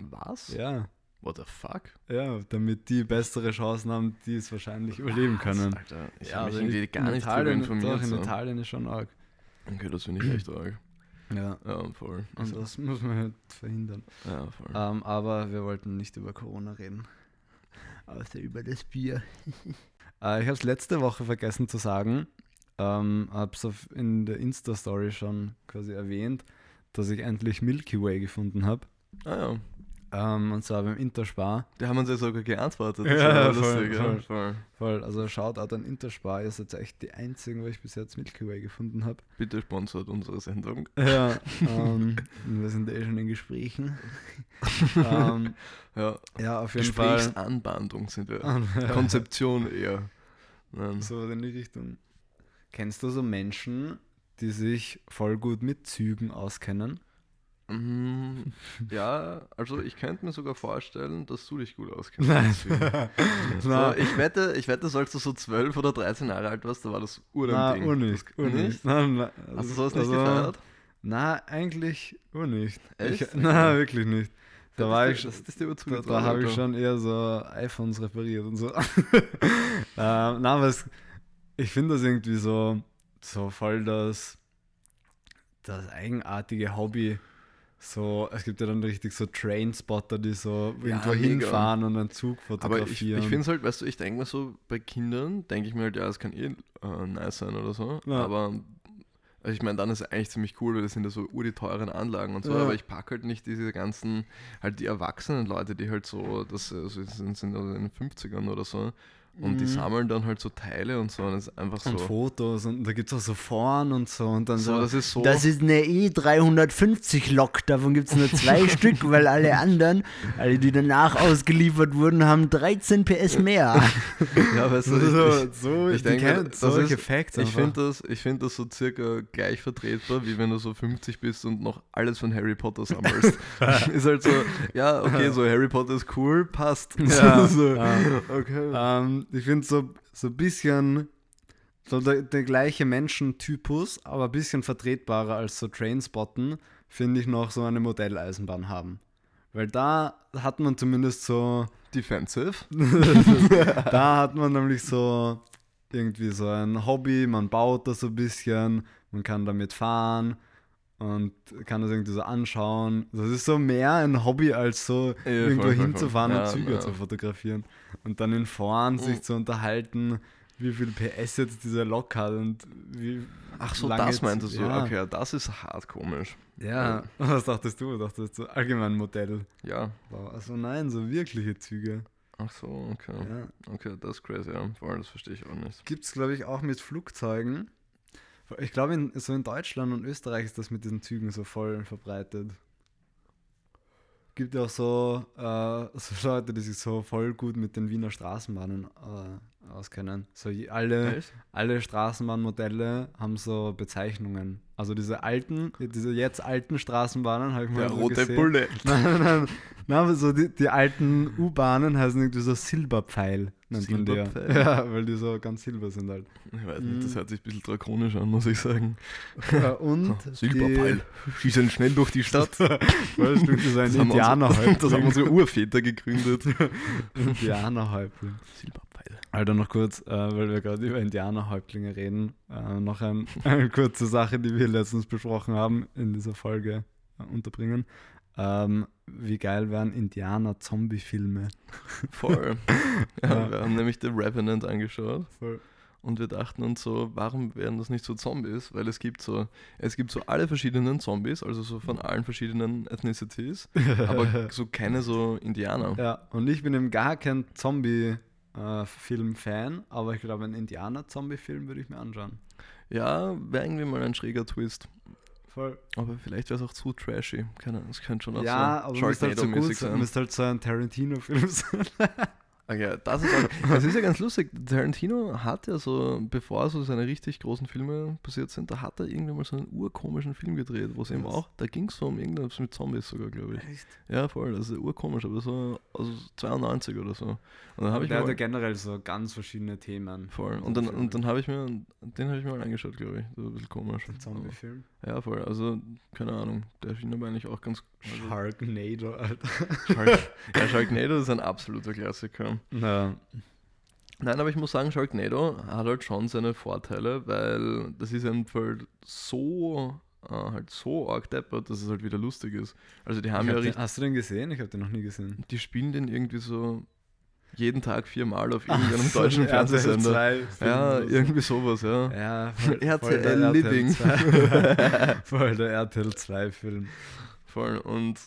Was? Ja, What the fuck? ja, damit die bessere Chancen haben, die es wahrscheinlich überleben können. Alter, ich ja, habe mich also irgendwie in gar nicht darüber Italien, informiert. doch, in so. Italien ist schon arg. Okay, das finde ich echt arg. Ja. Ja, voll. Und Also, das muss man halt verhindern. ja, voll. Ähm, aber wir wollten nicht über Corona reden. Außer über das Bier. [laughs] äh, ich habe es letzte Woche vergessen zu sagen. Ähm, habe es in der Insta-Story schon quasi erwähnt, dass ich endlich Milky Way gefunden habe. Ah ja, Ähm, und zwar beim Interspar. die haben uns ja sogar geantwortet. Ja, war voll, lustig, voll. ja. voll. Voll, also Shoutout an Interspar. Ihr seid echt die einzigen, wo ich bis jetzt Milky Way gefunden habe. Bitte sponsort unsere Sendung. Ja, [laughs] ähm, wir sind eh schon in Gesprächen. [laughs] ähm, Ja, ja, auf jeden Fall. Gesprächsanbandung sind wir. Ja. [laughs] Konzeption eher. Nein. So in die Richtung. Kennst du so Menschen, die sich voll gut mit Zügen auskennen? Mhm. Ja, also ich könnte mir sogar vorstellen, dass du dich gut auskennst. Nein. [laughs] So, ich wette, ich wette, als du so 12 oder 13 Jahre alt warst, da war das ur na, Ding. urnicht, Das- urnicht. Nicht? Nein, nein, Hast du sowas nicht also, gefeiert? Na, eigentlich urnicht. Echt? Ich, na, wirklich nicht. Da Das war ich, das ist dir da, da habe ich schon eher so iPhones repariert und so. [laughs] ähm, na, aber es, ich finde das irgendwie so, so voll das, das eigenartige Hobby. So, es gibt ja dann richtig so Trainspotter, die so Ja, irgendwo mega. hinfahren und einen Zug Aber ich, fotografieren. ich finde es halt, weißt du, ich denke mir so, bei Kindern denke ich mir halt, ja, es kann eh äh, nice sein oder so. Ja. Aber also ich meine, dann ist es eigentlich ziemlich cool, weil das sind ja so ur die teuren Anlagen und so. Ja. Aber ich packe halt nicht diese ganzen, halt die erwachsenen Leute, die halt so, das also sind, sind also in den 50ern oder so. Und die Mhm. sammeln dann halt so Teile und so. Und es ist einfach so. und Fotos und da gibt es auch so Foren und so und dann so, so. das ist so. Das ist eine E350-Lok, davon gibt es nur zwei [laughs] Stück, weil alle anderen, alle die danach ausgeliefert wurden, haben 13 PS mehr. [laughs] ja, weißt du, [laughs] so, ich, ich, so, ich die denke, das solche ist- Facts ich finde das, ich find das so circa gleich vertretbar, wie wenn du so 50 bist und noch alles von Harry Potter sammelst. ist halt so, ja, okay, so Harry Potter ist cool, passt. Ja, so, ja. okay. Ähm, ich finde so, so ein bisschen so der, der gleiche Menschentypus, aber ein bisschen vertretbarer als so Trainspotten, finde ich noch so eine Modelleisenbahn haben. Weil da hat man zumindest so, Defensive. [laughs] da hat man nämlich so irgendwie so ein Hobby, man baut das so ein bisschen, man kann damit fahren und kann das irgendwie so anschauen. Das ist so mehr ein Hobby, als so Ja, irgendwo voll, hinzufahren voll. und Ja, Züge ja. zu fotografieren. Und dann in Foren sich Mhm. zu unterhalten, wie viel PS jetzt dieser Lok hat und wie Ach so, lange das meintest du. ja. Okay, das ist hart komisch. Ja, [laughs] was dachtest du? Dachtest du allgemein Modell? Ja. Wow. Also nein, so wirkliche Züge. Ach so, okay. Okay, das ist crazy, ja. Vor allem, das verstehe ich auch nicht. Gibt es, glaube ich, auch mit Flugzeugen. Ich glaube, in, so in Deutschland und Österreich ist das mit diesen Zügen so voll verbreitet. Gibt ja auch so, äh, [laughs] so Leute, die sich so voll gut mit den Wiener Straßenbahnen äh, auskennen. So alle, Echt? alle Straßenbahnmodelle haben so Bezeichnungen. Also diese alten, diese jetzt alten Straßenbahnen habe ich mal Der so rote gesehen. Bulle. [laughs] Nein, nein, nein. so die, die alten U-Bahnen heißen irgendwie so Silberpfeil, nennt man die. ja. Silberpfeil? Ja, weil die so ganz silber sind halt. Ich weiß nicht, das Mhm. hört sich ein bisschen drakonisch an, muss ich sagen. Äh, Und [laughs] Silberpfeil. Schießen schnell durch die Stadt. [laughs] So ein Das haben, unsere, Indianerhäuptling. das haben unsere Urväter gegründet. Indianerhäuptling. Silberpfeil. Alter, noch kurz, äh, weil wir gerade über Indianerhäuptlinge reden, äh, noch ein, [laughs] eine kurze Sache, die wir letztens besprochen haben, in dieser Folge äh, unterbringen. Ähm, wie geil wären Indianer-Zombie-Filme? [laughs] Voll. Ja. Wir haben nämlich The Revenant angeschaut Voll. und wir dachten uns so, warum wären das nicht so Zombies? Weil es gibt so, es gibt so alle verschiedenen Zombies, also so von allen verschiedenen Ethnicities, [laughs] aber so keine so Indianer. Ja, und ich bin eben gar kein Zombie-Film-Fan, aber ich glaube, einen Indianer-Zombie-Film würde ich mir anschauen. Ja, wäre irgendwie mal ein schräger Twist. Voll. Aber vielleicht wäre es auch zu trashy. Keine Ahnung, es könnte schon auch Ja, so aber müsste halt so gut sein. Müsste halt so ein Tarantino-Film [laughs] sein. Okay, das ist, auch, das ist ja ganz lustig. Tarantino hat ja so, bevor so seine richtig großen Filme passiert sind, da hat er irgendwann mal so einen urkomischen Film gedreht, wo es eben auch, da ging es so um irgendwas mit Zombies sogar, glaube ich. Echt? Ja, voll, das ist urkomisch, aber so aus 92 oder so. Und dann habe ich Der hat ja generell so ganz verschiedene Themen. voll, So und dann, und dann habe ich mir, den habe ich mir mal angeschaut, glaube ich. War ein bisschen komisch. Ein Zombie-Film. Ja, voll, also, keine Ahnung, der schien aber eigentlich auch ganz... Also, Sharknado, Alter. Shark, [laughs] ja, Sharknado ist ein absoluter Klassiker. Na, Nein, aber ich muss sagen, Sharknado hat halt schon seine Vorteile, weil das ist einfach so äh, halt so arg deppert, dass es halt wieder lustig ist. Also die haben Ich ja hab den, richtig, hast du den gesehen? Ich habe den noch nie gesehen. die spielen den irgendwie so jeden Tag viermal auf irgendeinem deutschen so ein RTL Fernsehsender. 2 Film Ja, irgendwie sowas, ja. Ja, voll, RTL voll Living. 2. voll der RTL 2 [laughs] Film. Voll. Und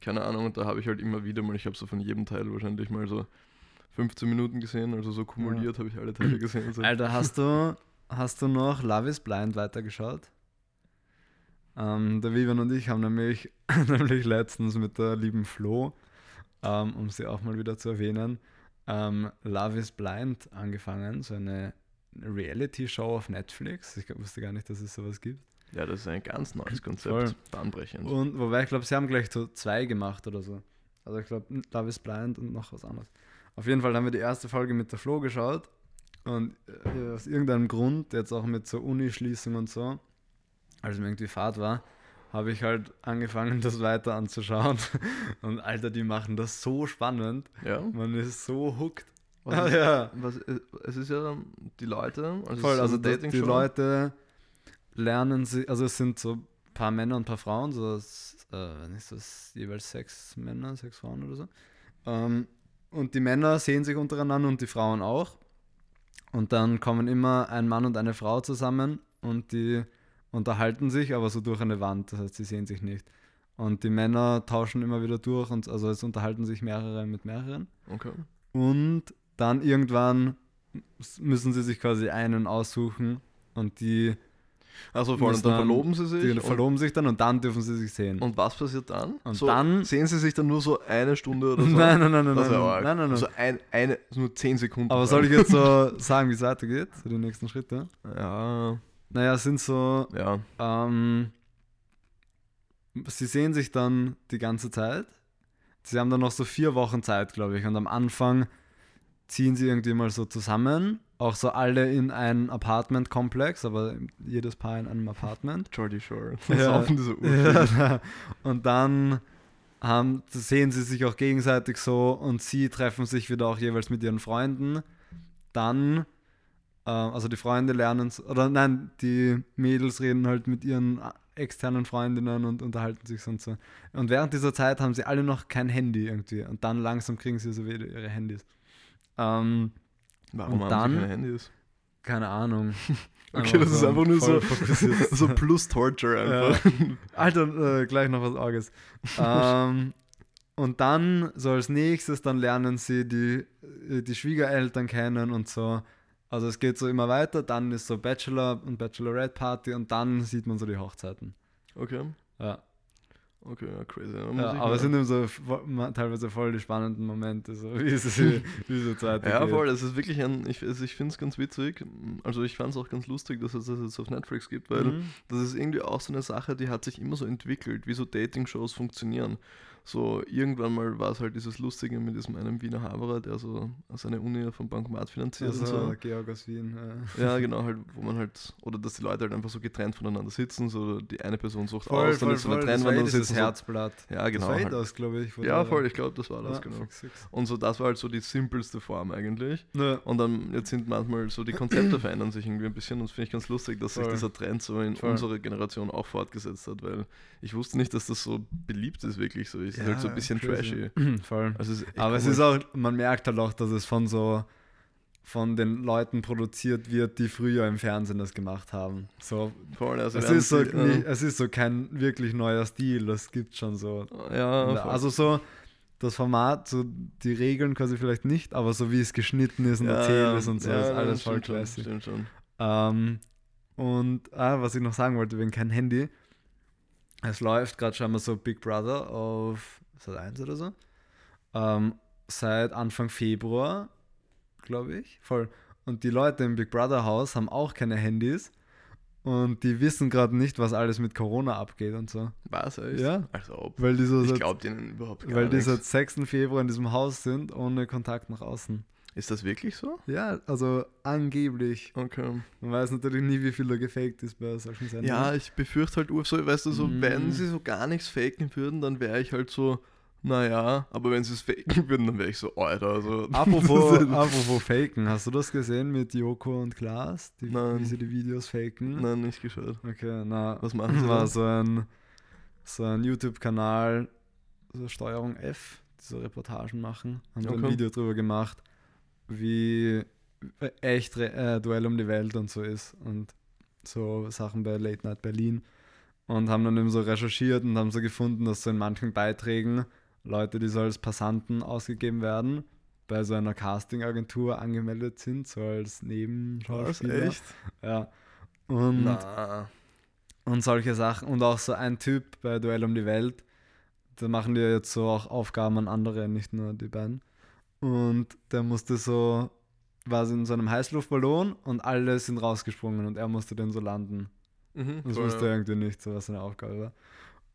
keine Ahnung, und da habe ich halt immer wieder mal, ich habe so von jedem Teil wahrscheinlich mal so 15 Minuten gesehen, also so kumuliert habe ich alle Teile gesehen. So. Alter, hast du, hast du noch Love is Blind weitergeschaut? Ähm, der Vivian und ich haben nämlich, [laughs] nämlich letztens mit der lieben Flo, ähm, um sie auch mal wieder zu erwähnen, ähm, Love is Blind angefangen, so eine Reality-Show auf Netflix. Ich wusste gar nicht, dass es sowas gibt. Ja, das ist ein ganz neues [clears throat] Konzept, Voll. bahnbrechend. Und wobei ich glaube, sie haben gleich so zwei gemacht oder so. Also ich glaube, Love is Blind und noch was anderes. Auf jeden Fall haben wir die erste Folge mit der Flo geschaut und äh, aus irgendeinem Grund, jetzt auch mit so Unischließung und so, als mir irgendwie Fahrt war, habe ich halt angefangen, das weiter anzuschauen. [laughs] Und Alter, die machen das so spannend. ja. Man ist so hooked. Was ist, ja. was, es ist ja die Leute, also, Voll, ist also eine die. Leute lernen sie, also es sind so ein paar Männer und ein paar Frauen, so das, äh, wenn nicht so s- jeweils sechs Männer, sechs Frauen oder so. Ähm, und die Männer sehen sich untereinander und die Frauen auch. Und dann kommen immer ein Mann und eine Frau zusammen und die unterhalten sich, aber so durch eine Wand, das heißt, sie sehen sich nicht. Und die Männer tauschen immer wieder durch und also es unterhalten sich mehrere mit mehreren. Okay. Und dann irgendwann müssen sie sich quasi einen aussuchen und die, Also vor allem, dann dann- verloben sie sich. die verloben sich dann und dann dürfen sie sich sehen. und was passiert dann? Und so, dann- sehen sie sich dann nur so eine Stunde oder [laughs] so? nein, nein, nein, nein, Das nein, nein, nein, nein. Also ein, eine, nur 10 Sekunden. Aber lang. soll ich jetzt so sagen, wie es weitergeht? So die nächsten Schritte? Ja, Naja, sind so, ja. ähm, sie sehen sich dann die ganze Zeit. Sie haben dann noch so vier Wochen Zeit, glaube ich. Und am Anfang ziehen sie irgendwie mal so zusammen. Auch so alle in ein Apartment-Komplex, aber jedes Paar in einem Apartment. [laughs] Jordy Shore. Ja. Ja, [laughs] und dann haben, sehen sie sich auch gegenseitig so und sie treffen sich wieder auch jeweils mit ihren Freunden. Dann, also die Freunde lernen, s- oder nein, die Mädels reden halt mit ihren äh, externen Freundinnen und unterhalten sich so und so. Und während dieser Zeit haben sie alle noch kein Handy irgendwie und dann langsam kriegen sie so wieder ihre Handys. Ähm, Warum Und haben sie dann- keine Handys? keine Ahnung. [laughs] [laughs] Okay, das ist einfach nur so, [laughs] so plus Torture einfach. Alter, äh, gleich noch was Arges. ähm, und dann, so als nächstes, dann lernen sie die, äh, die Schwiegereltern kennen und so. Also es geht so immer weiter, dann ist so Bachelor und Bachelorette Party und dann sieht man so die Hochzeiten. Okay, Ja, okay, ja, crazy. Ja aber es sind eben so teilweise voll die spannenden Momente, so wie es wie es so weitergeht. Ja, voll, das ist wirklich ein, ich, also ich finde es ganz witzig. Also ich fand es auch ganz lustig, dass es das jetzt auf Netflix gibt, weil Mhm. das ist irgendwie auch so eine Sache, die hat sich immer so entwickelt, wie so Dating-Shows funktionieren. So irgendwann mal war es halt dieses Lustige mit diesem einen Wiener Haberer, der so seine Uni vom Bankomat finanziert und Also, so. Georg aus Wien. äh. Ja, [laughs] genau, halt, wo man halt, oder dass die Leute halt einfach so getrennt voneinander sitzen, so die eine Person sucht Voll, aus, dann voll, ist so eine. Das war eh Trennwand und so, Herzblatt. Ja, genau. Das war eh Halt. das, glaube ich. Ja, voll, ich glaube, das war das, Ja, genau. fix, fix. Und so, das war halt so die simpelste Form eigentlich. Ja. Und dann, jetzt sind manchmal so, die Konzepte verändern sich irgendwie ein bisschen und das finde ich ganz lustig, dass sich Voll. dieser Trend so in Voll. unserer Generation auch fortgesetzt hat, weil ich wusste nicht, dass das so beliebt ist, wirklich so. Es ist halt so ein bisschen crazy. trashy. [clears throat] Voll. Also es Aber es komisch. ist auch, man merkt halt auch, dass es von so von den Leuten produziert wird, die früher im Fernsehen das gemacht haben. So, voll, also es, ist so die- nie, es ist so kein wirklich neuer Stil, das gibt schon so. ja, voll. also so das Format, so die Regeln quasi vielleicht nicht, aber so wie es geschnitten ist und ja, erzählt ist und so, ja, ist ja, alles voll stimmt schon. Stimmt schon. Ähm, und ah, was ich noch sagen wollte, wegen kein Handy. Es läuft gerade scheinbar so Big Brother auf Sat 1 oder so. Ähm, seit Anfang Februar, glaube ich. Voll. Und die Leute im Big Brother Haus haben auch keine Handys. Und die wissen gerade nicht, was alles mit Corona abgeht und so. Was, echt? Ja. Also ob. Weil die so Ich glaube denen überhaupt gar weil die seit 6. Februar in diesem Haus sind, ohne Kontakt nach außen. Ist das wirklich so? Ja, also angeblich. Okay. Man weiß natürlich nie, wie viel da gefaked ist bei solchen Sendungen. Ja, ich befürchte halt, so, weißt du, so, Mhm. wenn sie so gar nichts faken würden, dann wäre ich halt so naja, aber wenn sie es faken würden, dann wäre ich so, Alter, also. [laughs] Apropos, apropos Faken, hast du das gesehen mit Joko und Klaas, die, Nein. wie sie die Videos faken? Nein, nicht geschaut. Okay, na, Was machen sie war so ein, so ein YouTube-Kanal, so Steuerung F, die so Reportagen machen, haben so ein Okay. Video drüber gemacht, wie echt äh, Duell um die Welt und so ist und so Sachen bei Late Night Berlin und haben dann eben so recherchiert und haben so gefunden, dass so in manchen Beiträgen Leute, die so als Passanten ausgegeben werden, bei so einer Casting-Agentur angemeldet sind, so als Nebenschauspieler. echt? Ja. Und Na. und solche Sachen. Und auch so ein Typ bei Duell um die Welt. Da machen die jetzt so auch Aufgaben an andere, nicht nur die beiden. Und der musste so, war in so einem Heißluftballon und alle sind rausgesprungen und er musste den so landen. Mhm, Das wusste er ja. irgendwie nicht, so was seine Aufgabe war.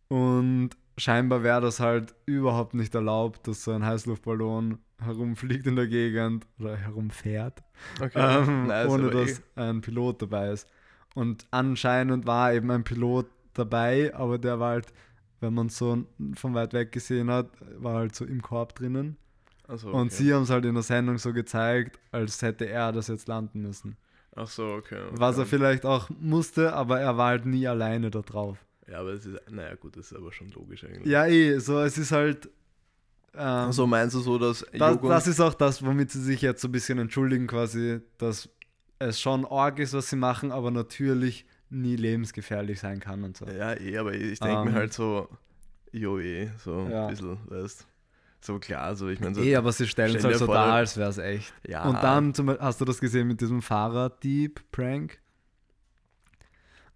Und scheinbar wäre das halt überhaupt nicht erlaubt, dass so ein Heißluftballon herumfliegt in der Gegend oder herumfährt Okay. ähm, [laughs] Nice, ohne aber eh. dass ein Pilot dabei ist. Und anscheinend war eben ein Pilot dabei, aber der war halt, wenn man so von weit weg gesehen hat, war halt so im Korb drinnen. Und okay. sie haben es halt in der Sendung so gezeigt, als hätte er das jetzt landen müssen. Ach so, okay. okay. Was er vielleicht auch musste, aber er war halt nie alleine da drauf. Ja, aber es ist, naja, gut, das ist aber schon logisch eigentlich. Ja, eh, so es ist halt. Ähm, Also meinst du so, dass das, das ist auch das, womit sie sich jetzt so ein bisschen entschuldigen, quasi, dass es schon arg ist, was sie machen, aber natürlich nie lebensgefährlich sein kann und so. Ja, eh, aber ich denke mir Ähm. halt so, jo, eh, so Ja. ein bisschen, weißt So klar, so ich meine, so, eh, aber sie stellen es halt so dar, da- als wäre es echt. ja. Und dann, zum, Beispiel- hast du das gesehen mit diesem Fahrraddieb-Prank?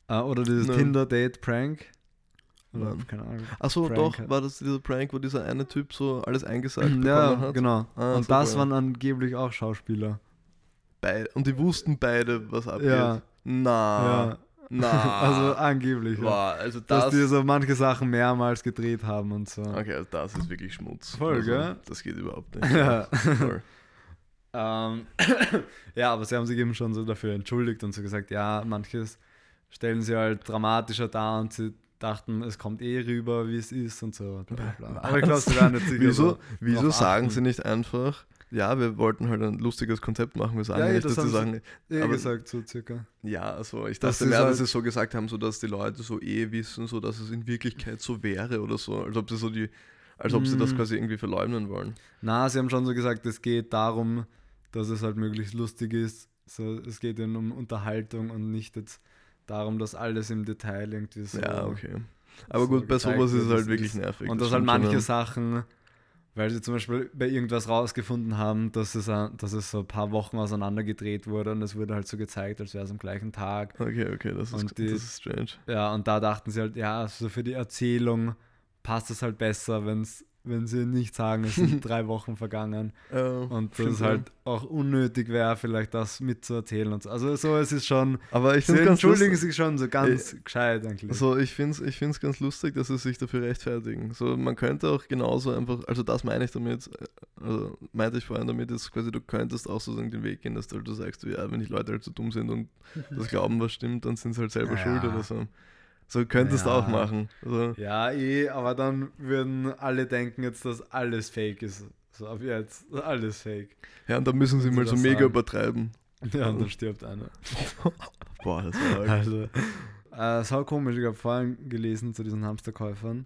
Äh, oder dieses. Tinder-Date-Prank? Oder, keine Ahnung. Achso, doch, halt. war das dieser Prank, wo dieser eine Typ so alles eingesagt Ja, hat? genau. Ah, und das waren angeblich auch Schauspieler. Bei, und die wussten beide, was abgeht. Ja. Na, ja. Na. [laughs] also angeblich. Boah, also Dass das. die so manche Sachen mehrmals gedreht haben und so. okay, also das ist wirklich Schmutz. Voll, also, gell? Das geht überhaupt nicht. [laughs] Ja. Ähm, [coughs] ja, aber sie haben sich eben schon so dafür entschuldigt und so gesagt, ja, manches stellen sie halt dramatischer dar und sie dachten, es kommt eh rüber, wie es ist und so. Bla, bla. Aber ich glaube, sie werden jetzt sicher Wieso, so wieso sagen achten. sie nicht einfach, ja, wir wollten halt ein lustiges Konzept machen, wir sagen Ja, ja, nicht, das dass haben sagen, Eh aber- gesagt, so circa. ja, also ich Das dachte ist mehr, dass halt- sie so gesagt haben, so dass die Leute so eh wissen, so dass es in Wirklichkeit so wäre oder so, als ob sie so die, als ob sie das Mm. quasi irgendwie verleugnen wollen. Na, sie haben schon so gesagt, es geht darum, dass es halt möglichst lustig ist. So, es geht ihnen um Unterhaltung und nicht jetzt darum, dass alles im Detail irgendwie so. ja, okay. Aber so gut, bei sowas ist es das halt wirklich nervig. Und das dass halt stimmt schon, manche. Sachen, weil sie zum Beispiel bei irgendwas rausgefunden haben, dass es, dass es so ein paar Wochen auseinander gedreht wurde und es wurde halt so gezeigt, als wäre es am gleichen Tag. Okay, okay, das ist, die- das ist strange. Ja, und da dachten sie halt, ja, so für die Erzählung passt es halt besser, wenn's, wenn sie nicht sagen, es sind [laughs] drei Wochen vergangen. Und das ja. halt auch unnötig wäre, vielleicht das mitzuerzählen und so. Also so, es ist schon, Aber ich sie entschuldigen lustig. sich schon so ganz gescheit eigentlich. Also ich finde es ich find's ganz lustig, dass sie sich dafür rechtfertigen. So, man könnte auch genauso einfach, also das meine ich damit, äh, also meinte ich vorhin damit, ist quasi, du könntest auch sozusagen den Weg gehen, dass du, halt du sagst, ja, wenn die Leute halt so dumm sind und [laughs] das glauben, was stimmt, dann sind sie halt selber Ja. schuld oder so. So könntest du Ja. auch machen. Also, Ja, eh, aber dann würden alle denken jetzt, dass alles fake ist. So ab jetzt, alles fake. ja, und dann müssen sie mal so mega sagen. übertreiben. Ja, und dann stirbt einer. [laughs] Boah, das war arg. Also, äh, es war komisch, ich habe vorhin gelesen zu diesen Hamsterkäufern,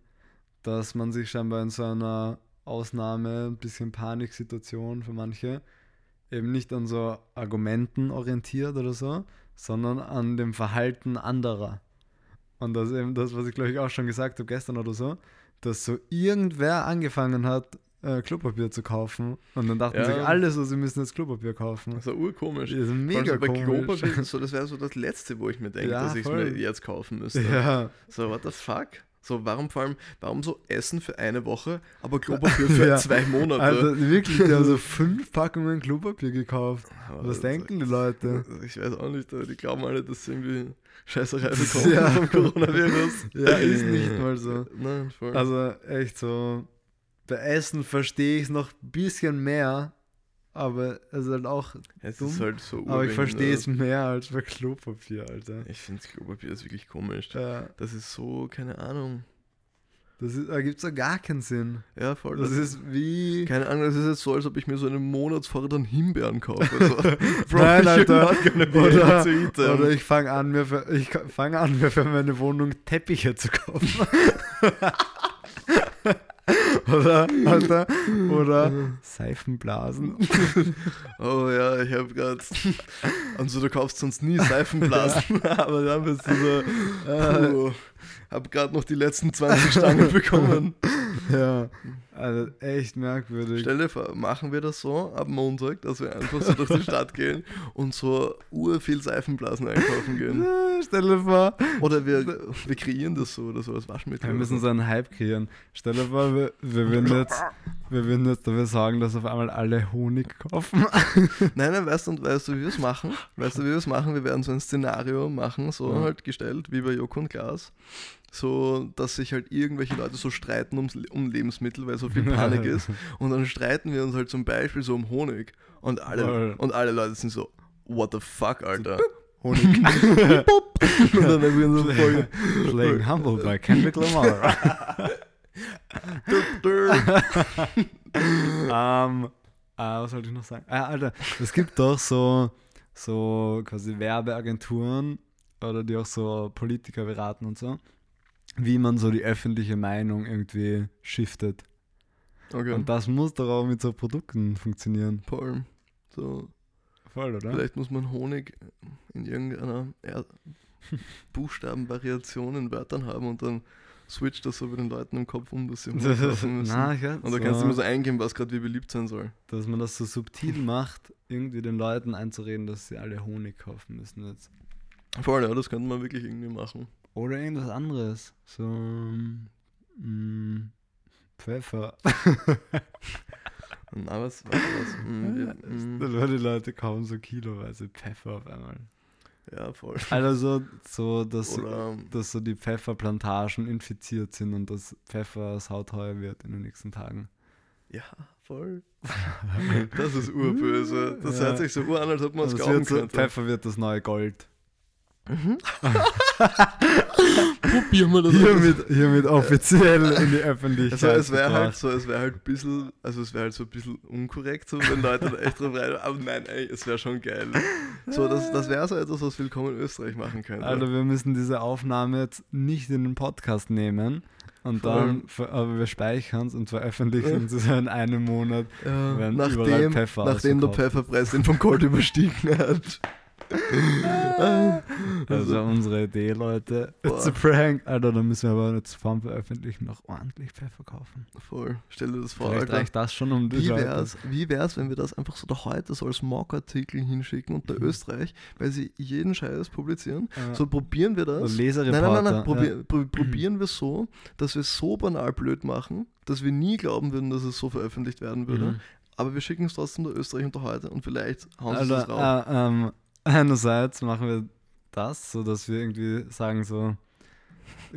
dass man sich scheinbar in so einer Ausnahme, ein bisschen Paniksituation für manche, eben nicht an so Argumenten orientiert oder so, sondern an dem Verhalten anderer. Und das ist eben das, was ich glaube ich auch schon gesagt habe gestern oder so, dass so irgendwer angefangen hat, äh, Klopapier zu kaufen und dann dachten Ja. sich alle so, sie müssen jetzt Klopapier kaufen. Das war urkomisch. Das ist mega so komisch. Klopapier, so, das wäre so das Letzte, wo ich mir denke, [laughs] Ja, dass ich es mir jetzt kaufen müsste. Ja, So, what the fuck? So, warum vor allem, warum so Essen für eine Woche, aber Klopapier [laughs] für Ja. zwei Monate? Also wirklich, die haben so [laughs] fünf Packungen Klopapier gekauft. Aber Was denken die Leute? Ich weiß auch nicht, die glauben alle, dass sie irgendwie Scheißerei [laughs] bekommen Ja. vom Coronavirus. Ja, ist nicht mal so. Nein, voll. Also echt so, bei Essen verstehe ich es noch ein bisschen mehr, aber es ist halt auch, es dumm, ist halt so aber ich verstehe es mehr als bei Klopapier, Alter. Ich finde Klopapier ist wirklich komisch. Ja, Das ist so, keine Ahnung. Das ist, ergibt so gar keinen Sinn. Ja, voll. Das ist wie. keine Ahnung, das ist jetzt so, als ob ich mir so einen Monatsvorrat an Himbeeren kaufe. So. [laughs] Bro, Nein, Alter. Oder, oder ich fange an, mir für, ich fange an, mir für meine Wohnung Teppiche zu kaufen. [laughs] [laughs] oder, Alter, [laughs] oder Seifenblasen. [laughs] Oh ja, ich habe gerade. Also du kaufst sonst nie Seifenblasen, aber dann bist du so. Puh, hab gerade noch die letzten 20 Stangen bekommen. [laughs] Ja, also echt merkwürdig. Stell dir vor, machen wir das so ab Montag, dass wir einfach so durch die Stadt gehen und so urviel Seifenblasen einkaufen gehen. [laughs] Stell dir vor, Oder wir, wir kreieren das so oder so als Waschmittel. wir müssen so. einen Hype kreieren. Stell dir vor, wir, wir, würden jetzt, wir würden jetzt dafür sorgen, dass auf einmal alle Honig kaufen. [laughs] Nein, nein, weißt du, weißt du, wie wir es machen? Weißt du, wie wir es machen? Wir werden so ein Szenario machen, so Ja. halt gestellt, wie bei Joko und Glas. So, dass sich halt irgendwelche Leute so streiten ums, um Lebensmittel, weil so viel [laughs] Panik ist. Und dann streiten wir uns halt zum Beispiel so um Honig. Und alle, und alle Leute sind so, what the fuck, Alter. Honig. [laughs] und dann irgendwie so voll. Playing Humble by Kendrick Lamar. ähm, ah, was wollte ich noch sagen? Ah, Alter, es gibt doch so, so quasi Werbeagenturen oder die auch so Politiker beraten und so, wie man so die öffentliche Meinung irgendwie shiftet. Okay. Und das muss doch auch mit so Produkten funktionieren. Voll. So, Voll, oder? Vielleicht muss man Honig in irgendeiner er [laughs] Buchstabenvariation in Wörtern haben und dann switcht das so bei den Leuten im Kopf um, dass sie müssen. Na, ich und dann kannst du immer so eingeben, was gerade wie beliebt sein soll. dass man das so subtil [laughs] macht, irgendwie den Leuten einzureden, dass sie alle Honig kaufen müssen jetzt. Voll, ja, das könnte man wirklich irgendwie machen. Oder irgendwas anderes. So mm, Pfeffer. [laughs] Na, was, was, was? Mm, [laughs] wir, mm, Dann hören die Leute kaum so kiloweise Pfeffer auf einmal. ja, voll. Also so, so dass, Oder, dass so die Pfefferplantagen infiziert sind und dass Pfeffer sauteuer wird in den nächsten Tagen. ja, voll. [laughs] Das ist urböse. Das Ja. hört sich so ur an, als ob man es glauben wird so, könnte. Pfeffer wird das neue Gold. [laughs] Probieren wir das aus. Hiermit, hiermit offiziell in die Öffentlichkeit. Also es wäre halt so, es wäre halt ein bisschen, also es wäre halt so ein bisschen unkorrekt, so wenn Leute da echt drauf rein, aber nein, ey, es wäre schon geil. So, das, das wäre so etwas, was Willkommen in Österreich machen könnte. Also wir müssen diese Aufnahme jetzt nicht in den Podcast nehmen und dann, aber wir speichern es und veröffentlichen es in einem Monat. ja, nachdem, Pfeffer nachdem der. Pfefferpreis den vom Gold überstiegen hat. [laughs] Also unsere Idee, Leute. It's a prank. Alter, dann müssen wir aber jetzt vorm Veröffentlichen noch ordentlich Pfeffer kaufen. Voll, stell dir das vor, Vielleicht Alter. reicht das schon um die Wie wär's, wie wär's, wenn wir das einfach so da heute so als Mock-Artikel hinschicken unter Mhm. Österreich, weil sie jeden Scheiß publizieren? Ja. So probieren wir das. Nein, nein, nein, nein. Probier, ja. pro, [clears throat] probieren wir so, dass wir es so banal blöd machen, dass wir nie glauben würden, dass es so veröffentlicht werden würde. Mhm. Aber wir schicken es trotzdem nach Österreich unter heute und vielleicht hauen sie es Alter, raus. äh, ähm, einerseits machen wir das, so dass wir irgendwie sagen so,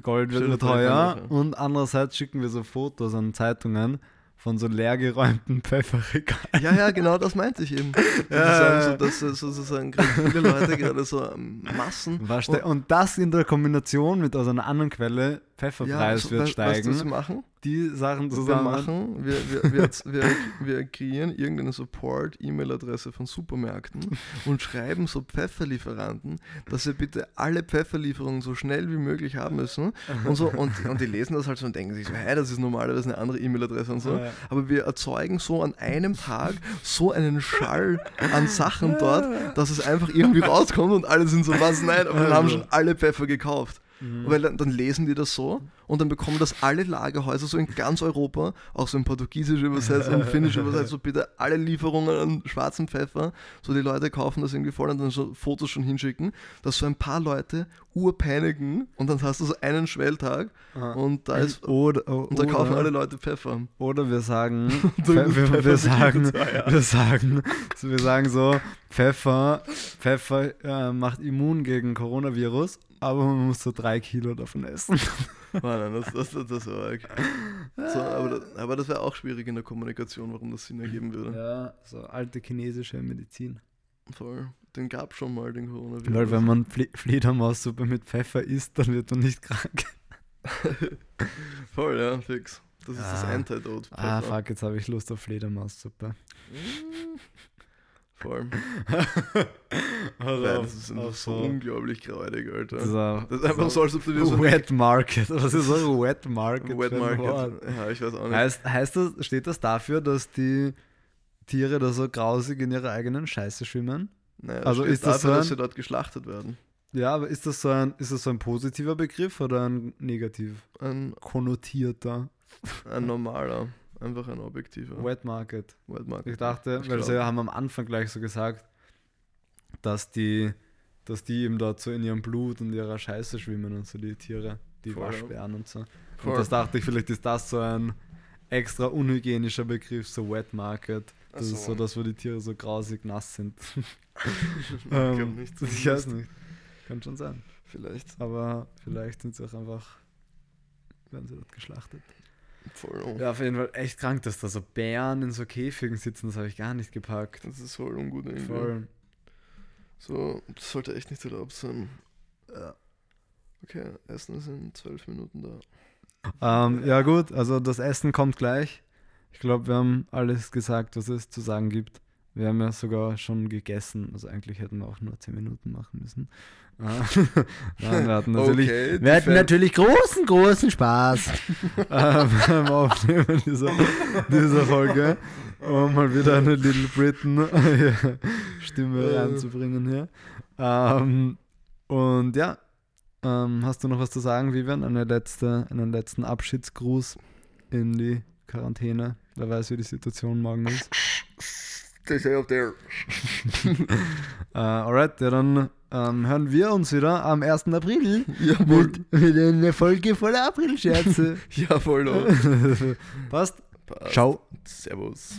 Gold wird nur teuer und andererseits schicken wir so Fotos an Zeitungen von so leergeräumten [laughs] Pfefferregalen. Ja, ja, genau das meinte ich eben. [laughs] Ja. Sozusagen, so, dass sozusagen gerade viele Leute gerade so ähm, Massen. Ste- Und das in der Kombination mit aus einer anderen Quelle, Pfefferpreis so, wird we- steigen. Was wir machen? die Sachen Wir zusammen. machen, wir, wir, wir, wir, wir kreieren irgendeine Support-E-Mail-Adresse von Supermärkten [laughs] und schreiben so Pfefferlieferanten, dass wir bitte alle Pfefferlieferungen so schnell wie möglich haben müssen und so und, und die lesen das halt so und denken sich so, hey, das ist normalerweise eine andere E-Mail-Adresse und so, Ja. aber wir erzeugen so an einem Tag so einen Schall an Sachen dort, [laughs] dass es einfach irgendwie rauskommt und alle sind so, was, nein, aber dann haben Also. schon alle Pfeffer gekauft. Weil dann, dann lesen die das so und dann bekommen das alle Lagerhäuser so in ganz Europa, auch so in Portugiesisch übersetzt und [laughs] Finnisch übersetzt, so bitte alle Lieferungen an schwarzen Pfeffer, so die Leute kaufen das irgendwie voll und dann so Fotos schon hinschicken, dass so ein paar Leute urpaniken und dann hast du so einen Schwelltag Ah. und da ist oder, o- und da kaufen oder- alle Leute Pfeffer. Oder wir sagen, [laughs] wir, wir, sagen teuer. wir sagen, so, wir sagen so, Pfeffer, Pfeffer äh, macht immun gegen Coronavirus, aber man muss so drei Kilo davon essen. [laughs] Nein, das, das, das, das war arg. So, aber das, aber das wäre auch schwierig in der Kommunikation, warum das Sinn ergeben würde. Ja, so alte chinesische Medizin. Voll. Den gab schon mal, den Coronavirus. Weil wenn man Fle Fledermaussuppe mit Pfeffer isst, dann wird man nicht krank. [laughs] Voll, ja, fix. Das ist das Ah. Antidote. Ah, Pfeffer. fuck, jetzt habe ich Lust auf Fledermaussuppe. Mm. Voll. Also Nein, das ist einfach so unglaublich graudig, Alter. Das ist, Das ist einfach so, als ob du dir so Wet Market. [laughs] Was ist so ein Wet Market? Wet? Market. Ja, ich weiß auch nicht. Heißt, heißt das, steht das dafür, dass die Tiere da so grausig in ihrer eigenen Scheiße schwimmen? Naja, also ist das dafür, so dass ein- sie dort geschlachtet werden. Ja, aber ist das so ein, ist das so ein positiver Begriff oder ein negativ Ein, konnotierter ein normaler, einfach ein objektiver Wet Market? Wet Market. Ich dachte, Ich weil glaub. sie haben am Anfang gleich so gesagt, dass die, dass die eben dort so in ihrem Blut und ihrer Scheiße schwimmen und so die Tiere, die Voll. Waschbären und so. Voll. Und das dachte ich, vielleicht ist das so ein extra unhygienischer Begriff, so Wet Market. Das ist so. so, dass wo die Tiere so grausig nass sind. [laughs] [laughs] ich Ähm, nicht. ich weiß nicht. Kann schon sein. Vielleicht. Aber vielleicht sind sie auch einfach, werden sie dort geschlachtet. Voll. oh. Ja, auf jeden Fall echt krank, dass da so Bären in so Käfigen sitzen, das habe ich gar nicht gepackt. Das ist voll ungut irgendwie. Voll. So, das sollte echt nicht erlaubt sein. Ja. Okay, Essen ist in zwölf Minuten da. Ähm, ja gut, also das Essen kommt gleich. Ich glaube, wir haben alles gesagt, was es zu sagen gibt. Wir haben ja sogar schon gegessen. Also eigentlich hätten wir auch nur 10 Minuten machen müssen. Äh, [laughs] Nein, wir hatten natürlich, okay, Wir hatten Fan- natürlich großen, großen Spaß. [laughs] äh, beim Aufnehmen dieser, dieser Folge, um mal wieder eine Little Britain [laughs] Stimme Äh. reinzubringen hier. Ähm, und ja, ähm, hast du noch was zu sagen, Vivian? Eine letzte, einen letzten Abschiedsgruß in die Quarantäne. Wer weiß, wie die Situation morgen ist. Stay safe up there. Äh, alright, ja, dann ähm, hören wir uns wieder am 1. April [laughs] Jawohl. mit, mit einer Folge voller Aprilscherze. [laughs] Jawohl. oh. [laughs] Passt. Passt. Ciao. Servus.